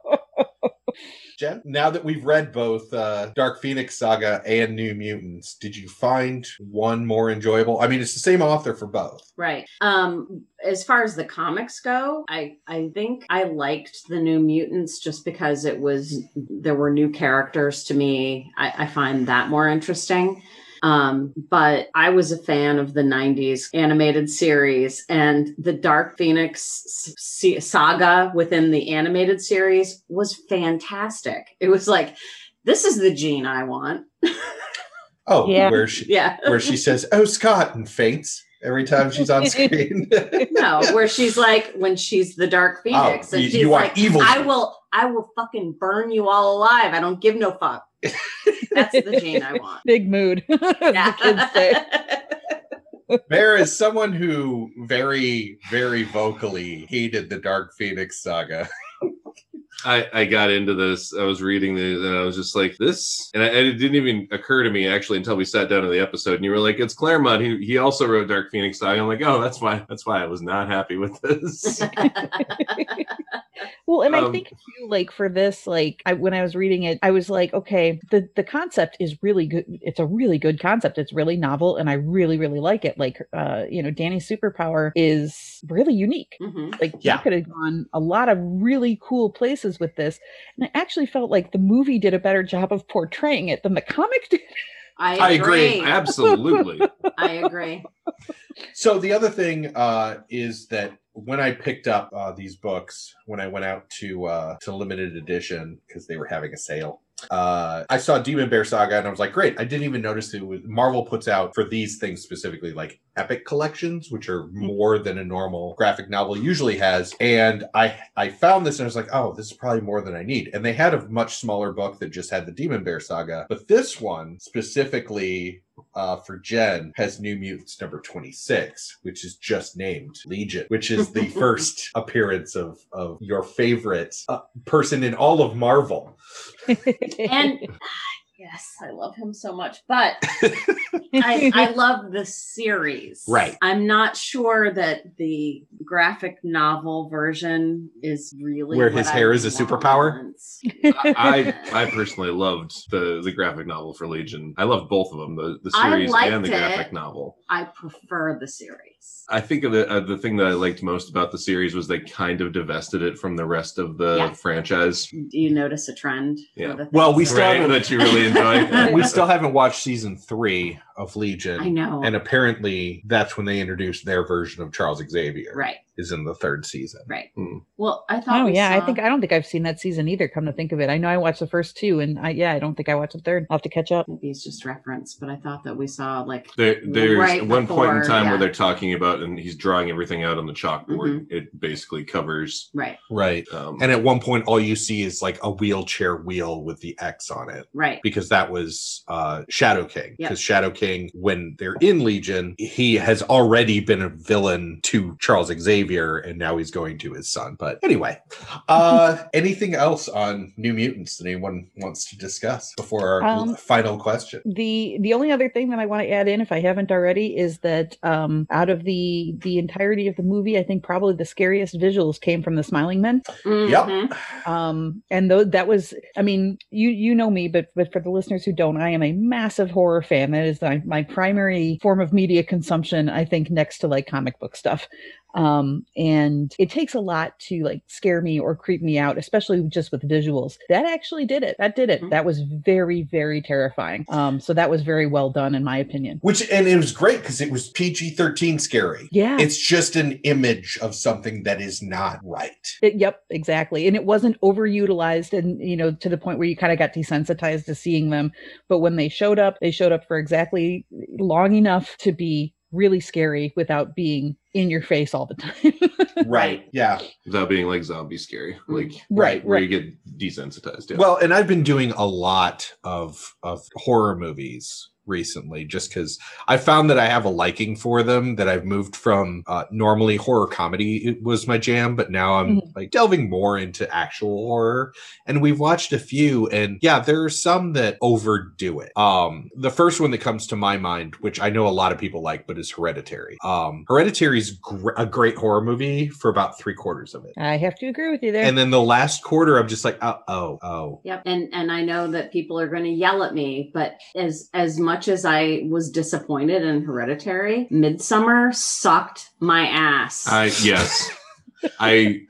Jen, now that we've read both uh, Dark Phoenix saga and New Mutants, did you find one more enjoyable? I mean, it's the same author for both. Right. Um as far as the comics go, I I think I liked the New Mutants just because it was there were new characters to me. I, I find that more interesting. Um, but I was a fan of the 90s animated series and the Dark Phoenix s- saga within the animated series was fantastic. It was like, this is the Jean I want. Oh, Yeah. where she Yeah. where she says, "Oh, Scott," and faints every time she's on screen. No, where she's like when she's the Dark Phoenix, Oh, and you- she's you are like, evil. "I will, I will fucking burn you all alive. I don't give no fuck." That's the Jean I want. Big mood, as the kids say. Bear is someone who very, very vocally hated the Dark Phoenix saga. I, I got into this. I was reading this, and I was just like, "This," and, I, and it didn't even occur to me actually until we sat down to the episode. And you were like, "It's Claremont. He, he also wrote Dark Phoenix Saga." I'm like, "Oh, that's why. That's why I was not happy with this." Well, and I Um, think too, like for this, like I, when I was reading it, I was like, okay, the the concept is really good. It's a really good concept. It's really novel, and I really really like it. Like, uh, you know, Dani's superpower is really unique. Mhm. Like, Yeah. you could have gone a lot of really cool places with this, and I actually felt like the movie did a better job of portraying it than the comic did. I I agree. Absolutely. I agree. So the other thing uh, is that when I picked up uh, these books, when I went out to uh, to limited edition because they were having a sale, uh, I saw Demon Bear Saga and I was like, great. I didn't even notice it was Marvel puts out for these things specifically like epic collections, which are more than a normal graphic novel usually has. And I I found this and I was like, oh, this is probably more than I need. And they had a much smaller book that just had the Demon Bear Saga, but this one specifically uh, for Jen has New Mutants number 26, which is just named Legion, which is the first appearance of, of your favorite uh, person in all of Marvel. and yes, I love him so much, but I, I love the series. Right. I'm not sure that the graphic novel version is really Where his I hair is a superpower? want. I I personally loved the the graphic novel for Legion. I loved both of them, the the series and the it. graphic novel. I prefer the series. I think of the uh, the thing that I liked most about the series was they kind of divested it from the rest of the Yes. franchise. Do you notice a trend? Yeah. Well, we started still that you really enjoy. we still haven't watched season three of Legion. I know. And apparently that's when they introduced their version of Charles Xavier. right, Is in the third season. right. Hmm. Well, I thought. Oh we yeah, I think I don't think I've seen that season either. Come to think of it, I know I watched the first two, and I yeah, I don't think I watched the third. I'll have to catch up. maybe it's just reference, but I thought that we saw like There, there's Right one point in time yeah. where they're talking about, and he's drawing everything out on the chalkboard. Mm-hmm. It basically covers. right, Right. Um, And at one point, all you see is like a wheelchair wheel with the X on it. right. Because that was uh, Shadow King. Yep. Because Shadow King, when they're in Legion, he has already been a villain to Charles Xavier, and now he's going to his son. But anyway, uh, anything else on New Mutants that anyone wants to discuss before our Um, final question? the the only other thing that I want to add in, if I haven't already, is that um, out of the the entirety of the movie, I think probably the scariest visuals came from the Smiling Men. Mhm. Yep. Um, and though that was, I mean, you you know me, but but for the listeners who don't, I am a massive horror fan. That is my, primary form of media consumption. I think next to like comic book stuff. Um, and it takes a lot to like scare me or creep me out, especially just with visuals. That actually did it. That did it. Mhm. That was very very terrifying. Um, so that was very well done in my opinion. Which and it was great because it was PG thirteen scary. Yeah. It's just an image of something that is not right. It, yep, exactly. And it wasn't overutilized and, you know, to the point where you kind of got desensitized to seeing them. But when they showed up, they showed up for exactly long enough to be really scary without being in your face all the time. Right. Yeah. without being like zombie scary, mm-hmm. like right, where right. you get desensitized. Yeah. Well, and I've been doing a lot of of horror movies recently just because I found that I have a liking for them that I've moved from uh, normally horror comedy it was my jam, but now I'm Mhm. like delving more into actual horror. And we've watched a few, and yeah, there are some that overdo it. Um, the first one that comes to my mind, which I know a lot of people like, but is Hereditary. Um, Hereditary is gr- a great horror movie for about three quarters of it. I have to agree with you there. And then the last quarter, I'm just like, oh, oh, oh. Yep. And and I know that people are going to yell at me, but as as much as I was disappointed in Hereditary, Midsommar sucked my ass. I yes, I,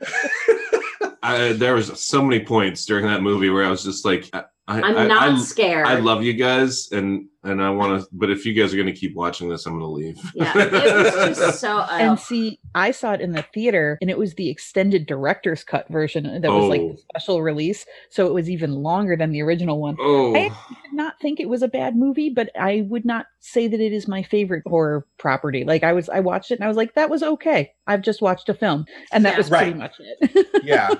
I there was so many points during that movie where I was just like, I, I- not I, scared. I love you guys, and and I want to, but if you guys are going to keep watching this, I'm going to leave. yeah, it was just so. Uh, and see, I saw it in the theater and it was the extended director's cut version that was like Oh. the special release. So it was even longer than the original one. oh, I did not think it was a bad movie, but I would not say that it is my favorite horror property. Like I was, I watched it and I was like, that was okay. I've just watched a film, and that Yeah. was pretty much it. yeah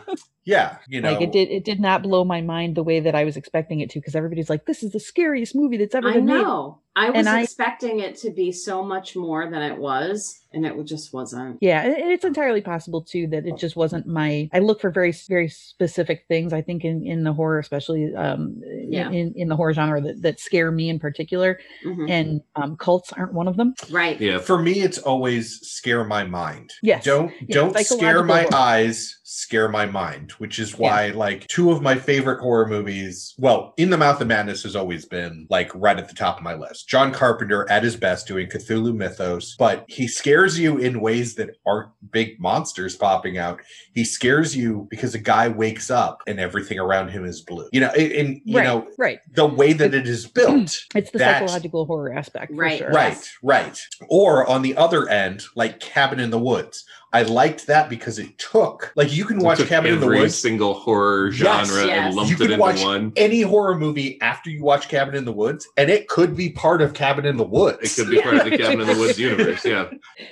yeah you know like it did, it did not blow my mind the way that I was expecting it to, because everybody's like, this is the scariest movie that's ever I been made. Know. I was And I- expecting it to be so much more than it was, and it just wasn't. Yeah, and and it's entirely possible too that it just wasn't my. I look for very very specific things. I think in in the horror, especially um, Yeah. in in the horror genre that that scare me in particular, Mhm. and um, cults aren't one of them. Right. yeah. for me it's always scare my mind Yes. don't Yeah, don't scare my horror. eyes scare my mind which is why like two of my favorite horror movies well in the mouth of madness has always been like right at the top of my list john carpenter at his best doing cthulhu mythos but he scares you in ways that aren't big monsters popping out he scares you because a guy wakes up and everything around him is blue you know and, and, you right, know right. the way that it is built It's the that- psychological horror aspect, for Right, sure. Right, right. Or on the other end, like Cabin in the Woods. I liked that because it took like you can It watch Cabin in the every Woods. single horror genre yes. and lumped You it could into watch one. any horror movie after you watch Cabin in the Woods, and it could be part of Cabin in the Woods. It could be part of the Cabin in the Woods universe. Yeah.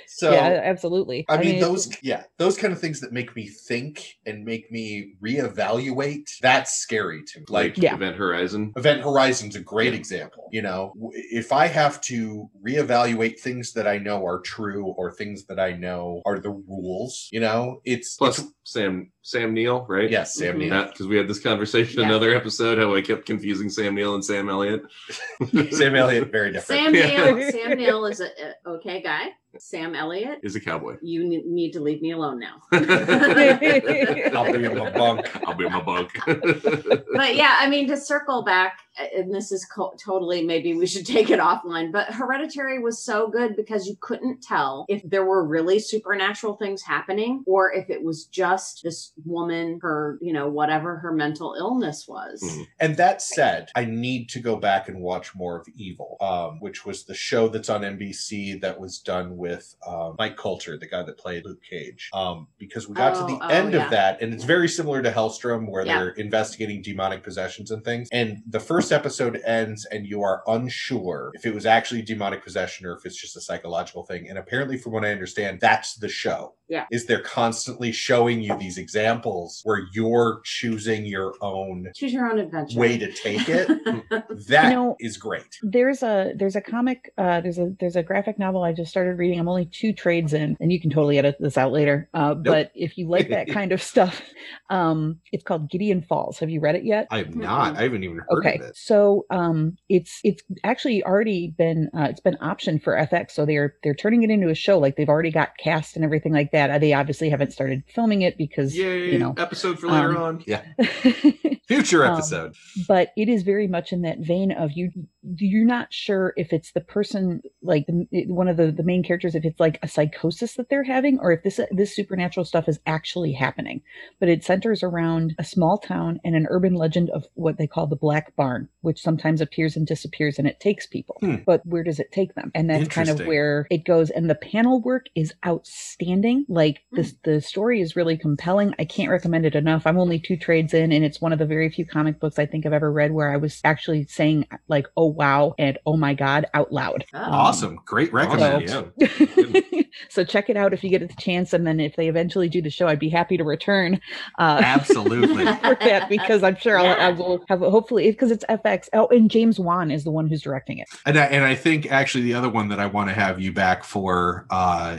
so. yeah, absolutely. I mean, it- those, yeah, those kind of things that make me think and make me reevaluate. That's scary to me. Like, Yeah. Event Horizon. Event Horizon's a great example. You know, if I have to reevaluate things that I know are true or things that I know are the rules, you know, it's Plus it's- Sam Sam Neill, right? yes, Sam Mhm. Neill. Because we had this conversation Yeah. another episode how I kept confusing Sam Neill and Sam Elliott. Sam Elliott, very different. Sam Yeah. Neill. Sam Neill is a, a okay guy. Sam Elliott, is a cowboy. you ne- need to leave me alone now. I'll be in my bunk. I'll be in my bunk. but yeah, I mean, to circle back, and this is co- totally maybe we should take it offline, but Hereditary was so good because you couldn't tell if there were really supernatural things happening or if it was just this woman, her, you know, whatever her mental illness was. Mhm. And that said, I need to go back and watch more of Evil, um, which was the show that's on NBC that was done with um, Mike Colter, the guy that played Luke Cage. Um, because we got Oh, to the oh, end yeah. of that, and it's very similar to Helstrom, where Yeah. they're investigating demonic possessions and things. And the first episode ends, and you are unsure if it was actually demonic possession or if it's just a psychological thing. And apparently, from what I understand, that's the show. Yeah. Is they're constantly showing you these examples where you're choosing your own Choose your own adventure. way to take it. That is know- great. there's a there's a comic uh there's a there's a graphic novel i just started reading i'm only two trades in and you can totally edit this out later uh but if you like that kind of stuff um it's called gideon falls have you read it yet I have not. Mhm. I haven't even heard okay of it. So um it's it's actually already been uh, it's been optioned for fx so they're they're turning it into a show like they've already got cast and everything like that Uh, they obviously haven't started filming it because Yay! you know episode for later um, on. Yeah. Future Um, episode. but it is very much in that vein of you you're not sure if it's the person like the, one of the the main characters if it's like a psychosis that they're having or if this this supernatural stuff is actually happening but it centers around a small town and an urban legend of what they call the black barn which sometimes appears and disappears and it takes people Hmm. but where does it take them and that's kind of where it goes and the panel work is outstanding like this the story is really compelling i can't recommend it enough i'm only two trades in and it's one of the very few comic books i think i've ever read where i was actually saying like oh wow and oh my god out loud Oh. Awesome. Great recommend. Awesome, Yeah. yeah. so check it out if you get the chance and then if they eventually do the show i'd be happy to return uh Absolutely. for that because i'm sure I'll, I Yeah. will have hopefully because it's fx oh and james wan is the one who's directing it And I, and I think actually the other one that I want to have you back for, uh,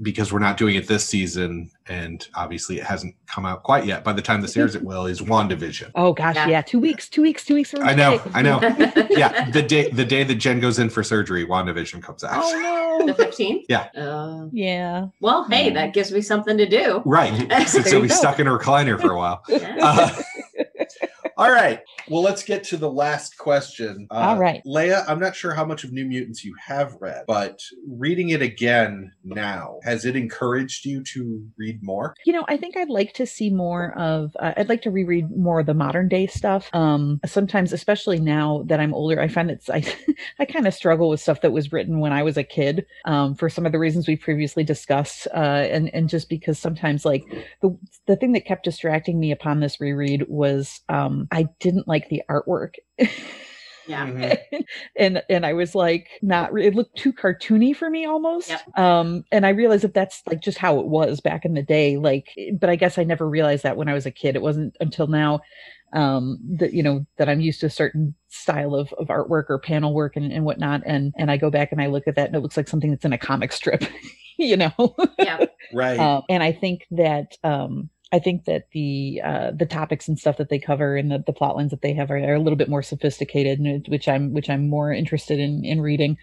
because we're not doing it this season, and obviously it hasn't come out quite yet. By the time this airs, it will. Is Wandavision? oh gosh Yeah. yeah, two weeks two weeks two weeks I know. I know. Yeah, the day the day that Jen goes in for surgery, Wandavision comes out. oh no, the 15th? Yeah. Uh, yeah well, hey, that gives me something to do. Right. So There you we go. stuck in a recliner for a while. Yeah. Uh, All right. Well, let's get to the last question. Uh, All right. Leia, I'm not sure how much of New Mutants you have read, but reading it again now, has it encouraged you to read more? you know i think i'd like to see more of uh, i'd like to reread more of the modern day stuff um sometimes especially now that i'm older i find that i, I kind of struggle with stuff that was written when i was a kid um for some of the reasons we previously discussed uh and and just because sometimes like the the thing that kept distracting me upon this reread was um i didn't like the artwork yeah. Mhm. and and I was like not re- it looked too cartoony for me almost Yep. um and I realized that that's like just how it was back in the day like but I guess I never realized that when I was a kid it wasn't until now um that you know that I'm used to a certain style of, of artwork or panel work and, and whatnot and and I go back and I look at that and it looks like something that's in a comic strip you know Yeah. Right. um, and I think that um, I think that the uh, the topics and stuff that they cover and the, the plot lines that they have are, are a little bit more sophisticated, and which I'm which I'm more interested in in reading.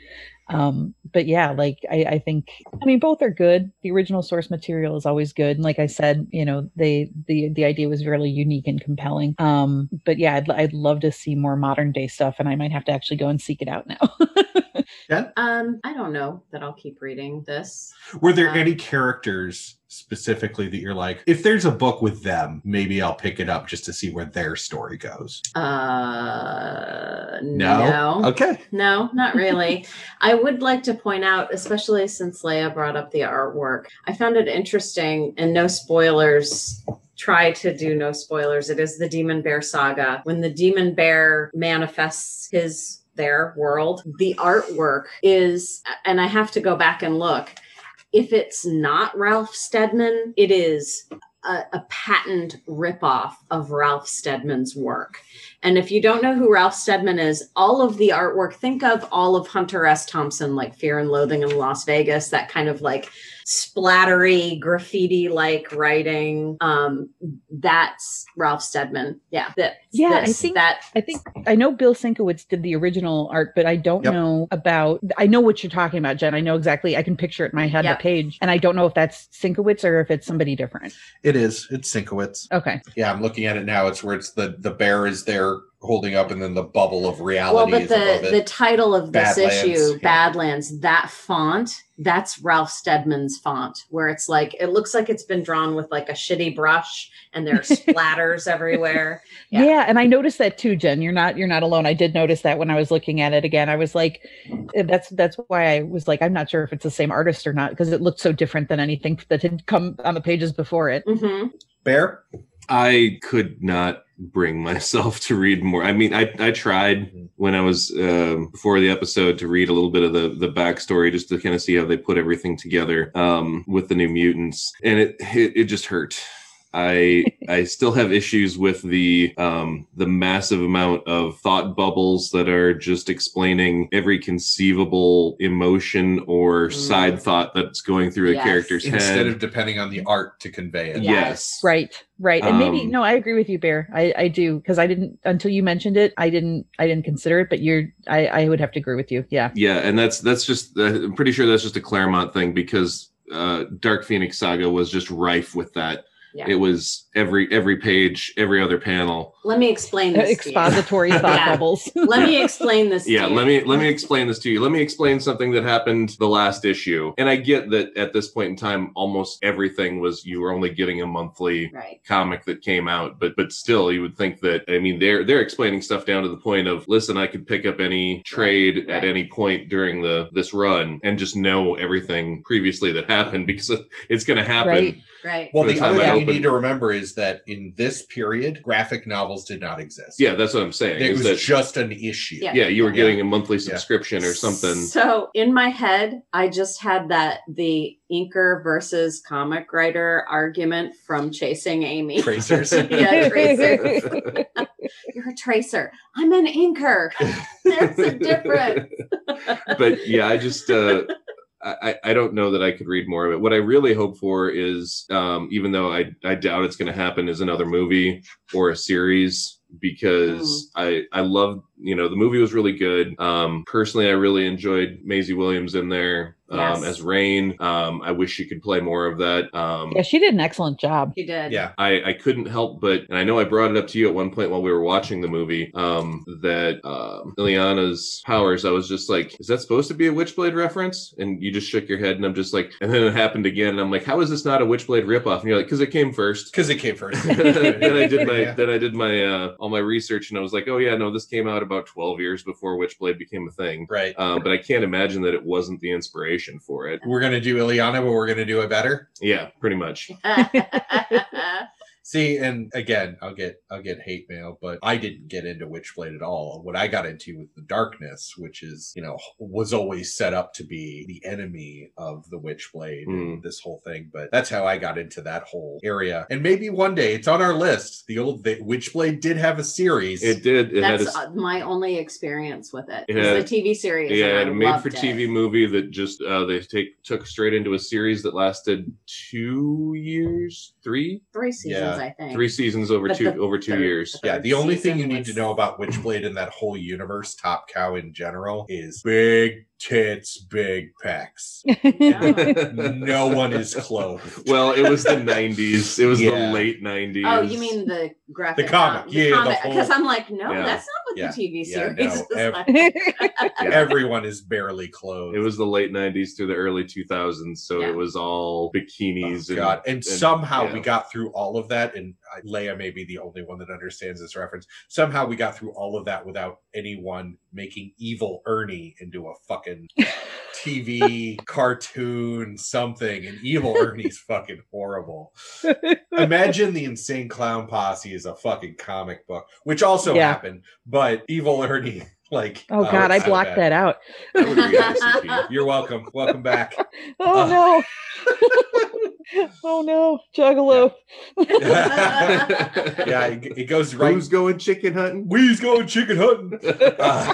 Um, but yeah, like I, I think I mean both are good. The original source material is always good, and like I said, you know, they the the idea was really unique and compelling. Um, but yeah, I'd I'd love to see more modern day stuff, and I might have to actually go and seek it out now. yeah. Um, I don't know that I'll keep reading this. Were there Um, any characters specifically that you're like, if there's a book with them, maybe I'll pick it up just to see where their story goes? Uh, No? no. Okay. No, not really. I would like to point out, especially since Leia brought up the artwork, I found it interesting and no spoilers. Try to do no spoilers. It is the Demon Bear saga. When the Demon Bear manifests his their world, the artwork is, and I have to go back and look. If it's not Ralph Steadman, it is a, a patent ripoff of Ralph Steadman's work. And if you don't know who Ralph Steadman is, all of the artwork, think of all of Hunter S. Thompson, like Fear and Loathing in Las Vegas, that kind of like splattery, graffiti like writing. Um, that's Ralph Steadman. Yeah. That, Yeah, I this- think- that I think I know Bill Sienkiewicz did the original art, but I don't Yep. know about. I know what you're talking about, Jen. I know exactly. I can picture it in my head, Yep. the page, and I don't know if that's Sienkiewicz or if it's somebody different. It is. It's Sienkiewicz. Okay, Yeah, I'm looking at it now. It's where it's the the bear is there holding up, and then the bubble of reality well, reality but is above the it. the title of this Badlands, issue, yeah. Badlands, that font, that's Ralph Steadman's font, where it's like it looks like it's been drawn with like a shitty brush, and there's splatters everywhere. yeah. Yeah. and I noticed that too, Jen. You're not you're not alone. I did notice that when I was looking at it again. I was like, eh, that's that's why I was like, I'm not sure if it's the same artist or not because it looked so different than anything that had come on the pages before it. hmm bear. I could not bring myself to read more. I mean, I, I tried Mhm. when I was um, before the episode to read a little bit of the the backstory just to kind of see how they put everything together um, with the New Mutants, and it it, it just hurt. I I still have issues with the um, the massive amount of thought bubbles that are just explaining every conceivable emotion or Mm. side thought that's going through a Yes. character's Instead head. Instead of depending on the art to convey it. Yeah. Yes. Right, right, and maybe Um, no, I agree with you, Bear. I I do because I didn't until you mentioned it. I didn't I didn't consider it, but you're I I would have to agree with you. Yeah. Yeah, and that's that's just uh, I'm pretty sure that's just a Claremont thing because uh, Dark Phoenix Saga was just rife with that. Yeah. It was every every page, every other panel. Let me explain this. to you. Expository thought Yeah. bubbles. Let me explain this. to Yeah, you. let me let me explain this to you. Let me explain something that happened the last issue. And I get that at this point in time, almost everything was you were only getting a monthly Right. comic that came out but but still you would think that i mean they're they're explaining stuff down to the point of listen i could pick up any trade Right, at right. any point during the this run and just know everything previously that happened because it's going to happen Right. Right. Well, the the other I thing you need to remember is that in this period, graphic novels did not exist. yeah that's what i'm saying it is was that just an issue. Yeah. yeah you were Yeah. getting a monthly subscription or something So in my head, I just had that the inker versus comic writer argument from Chasing Amy. Tracers. yeah, tracer. You're a tracer. I'm an inker. There's a difference. but yeah, I just uh, I I don't know that I could read more of it. What I really hope for is, um, even though I I doubt it's going to happen, is another movie or a series because I I love you know the movie was really good. Um, personally, I really enjoyed Maisie Williams in there um, Yes. as Rahne. Um, I wish she could play more of that. Um, yeah, she did an excellent job. You did. Yeah. I, I couldn't help but, and I know I brought it up to you at one point while we were watching the movie, um, that um, Illyana's powers, I was just like, is that supposed to be a Witchblade reference? And you just shook your head, and I'm just like, and then it happened again, and I'm like, how is this not a Witchblade ripoff? And you're like, because it came first. Because it came first. then I did my Yeah. then I did my uh, all my research, and I was like, oh yeah, no, this came out about 12 years before Witchblade became a thing. Right. Um, but I can't imagine that it wasn't the inspiration for it. We're gonna do Illyana, but we're gonna do it better. Yeah, pretty much. See, and again, I'll get I'll get hate mail, but I didn't get into Witchblade at all. What I got into was the darkness, which is, you know, was always set up to be the enemy of the Witchblade and this whole thing. But that's how I got into that whole area. And maybe one day it's on our list. The old the Witchblade did have a series. It did. It had That's a, uh, my only experience with it. It It was the TV series. yeah, and I a made loved for it. TV movie that just uh, they take took straight into a series that lasted two years, three, Three seasons, Yeah. I think. three seasons over But two the over two third- years. yeah, the only thing season you need to was- know about Witchblade and that whole universe, Top Cow in general, is big tits, big pecs. Yeah. No one is close. well, it was the 90s. It was Yeah. the late 90s. Oh, you mean the graphic? The comic, yeah, the whole- Because I'm like, no, Yeah. that's not what Yeah, the TV yeah, no, ev- like. Everyone is barely clothed. It was the late 90s through the early 2000s. So Yeah. it was all bikinis. Oh, and, God. And, somehow yeah. we got through all of that. And I- Leia may be the only one that understands this reference. Somehow we got through all of that without anyone making evil Ernie into a fucking TV cartoon something. And evil Ernie's fucking horrible. Imagine the Insane Clown Posse is a fucking comic book, which also Yeah. happened. But evil Ernie, like, oh uh, God, I out of blocked that out. I would read ICP. You're welcome. Welcome back. Oh Uh. no. oh no, Juggalo. yeah, it, it goes right. Who's going chicken hunting? We's going chicken hunting. Uh,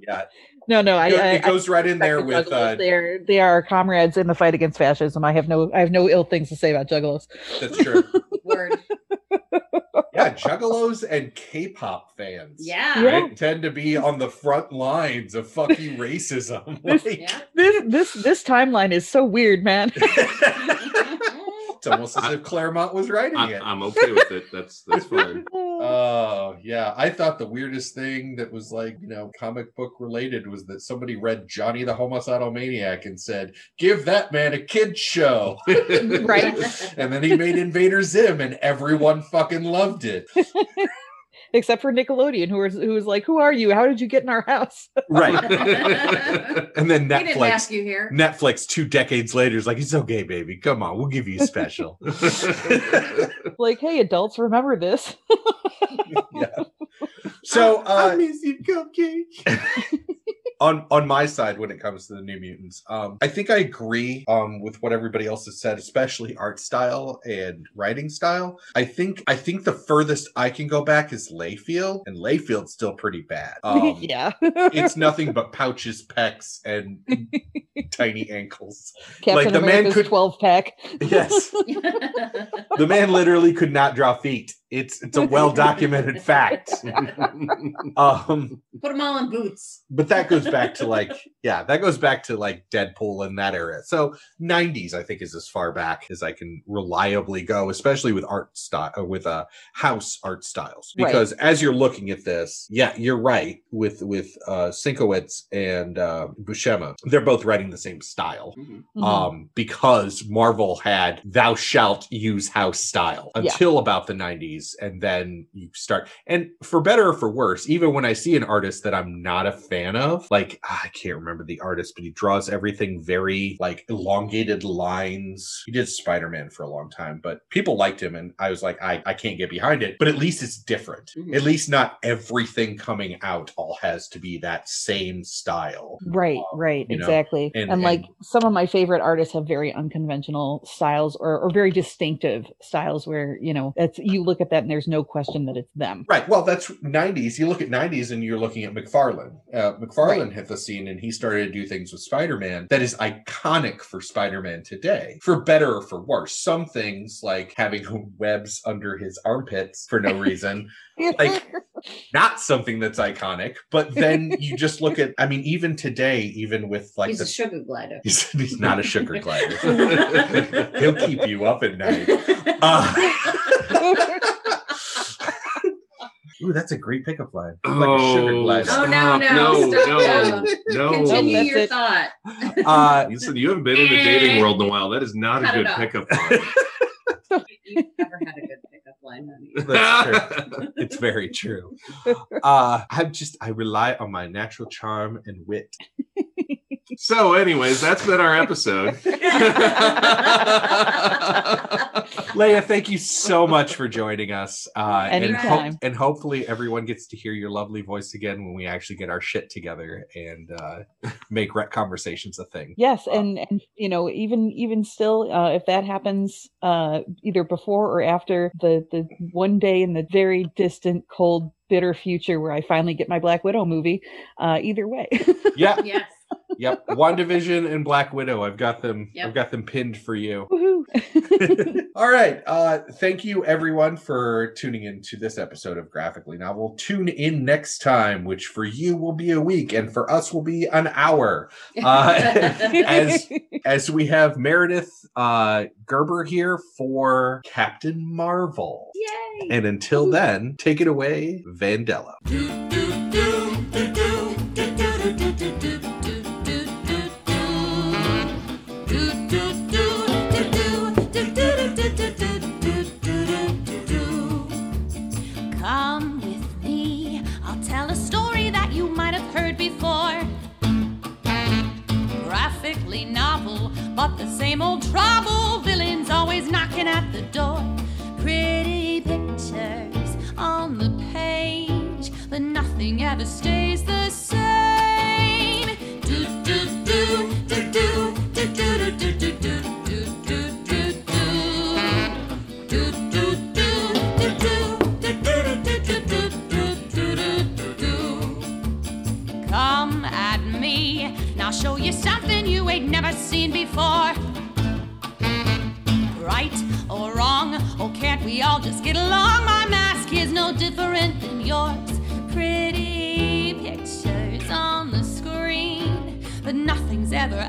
yeah, No, no, I, it, go- I, it goes right in there with the uh, they're they are comrades in the fight against fascism. I have no I have no ill things to say about Juggalos. that's true. Word. Yeah, juggalos and K-pop fans. Yeah. Yeah. tend to be on the front lines of fucking racism. This- Like, Yeah. This this this timeline is so weird, man. it's almost as if Claremont was writing I'm, it. I'm okay with it. That's that's fine. Oh, yeah. I thought the weirdest thing that was like, you know, comic book related was that somebody read Johnny the Homicidal Maniac and said, give that man a kid's show. right. And then he made Invader Zim and everyone fucking loved it. Except for Nickelodeon, who was who was like, "Who are you? How did you get in our house?" Right. and then We didn't Netflix. ask you here. Netflix two decades later is like, it's okay, baby. Come on, we'll give you a special. like, hey, adults, remember this? yeah. So I uh miss you, cupcake. On on my side when it comes to the new mutants um i think i agree um with what everybody else has said especially art style and writing style. I think i think the furthest i can go back is liefeld and liefeld's still pretty bad. Um yeah. it's nothing but pouches pecs and tiny ankles. Captain like, the man could- 12 pack. yes. The man literally could not draw feet it's it's a well documented fact um Put them all in boots. but that goes back to like yeah that goes back to like deadpool in that era so 90s i think is as far back as i can reliably go especially with art style uh, with uh house art styles Right. because as you're looking at this yeah you're right with with uh sienkiewicz and uh buscema they're both writing the same style Mhm. Mhm. um because marvel had thou shalt use house style Yeah. until about the 90s and then you start and for better or for worse even when i see an artist that i'm not a fan of like ah, i can't remember the artist but he draws everything very like elongated lines he did spider-man for a long time but people liked him and i was like i, I can't get behind it but at least it's different Mhm. at least not everything coming out all has to be that same style Right, right, exactly. and- And, like and- some of my favorite artists have very unconventional styles or, or very distinctive styles where, you know, it's you look at that and there's no question that it's them. Right. Well, that's 90s. You look at 90s and you're looking at McFarlane. Uh, McFarlane hit the scene and he started to do things with Spider Man that is iconic for Spider Man today, for better or for worse. Some things, like having webs under his armpits for no reason, like not something that's iconic. But then you just look at, I mean, even today, even with like He's the. a sugar glider. He's, he's not a sugar glider. He'll keep you up at night. Uh, ooh, that's a great pickup line. Like a sugar glider. Oh, no, no, no, no, no. Continue that's your it. thought. Uh, You said you haven't been in the dating world in a while. That is not a Cut it good off. pickup line. You've never had a good pickup line, honey. That's true. it's very true. Uh, I'm just I rely on my natural charm and wit. So, anyways, that's been our episode. Leia, thank you so much for joining us. Uh, and, ho- Anytime. and hopefully everyone gets to hear your lovely voice again when we actually get our shit together and uh, make rec conversations a thing. Yes, and and you know, even even still, uh, if that happens, uh, either before or after the the one day in the very distant, cold, bitter future where I finally get my Black Widow movie, uh, either way. Yeah, yes. Yep, WandaVision and Black Widow. I've got them. Yep. I've got them pinned for you. All right. Uh, thank you, everyone, for tuning in to this episode of Graphically Novel. Tune in next time, which for you will be a week, and for us will be an hour. Uh, as as we have Meredith uh, Gerber here for Captain Marvel. Yay! And until then, take it away, Vandella. Come but the same old trouble. Villains always knocking at the door. Pretty pictures on the page, but nothing ever stays the same. Seen before. Right or wrong, or can't we all just get along? My mask is no different than yours. Pretty pictures on the screen, but nothing's ever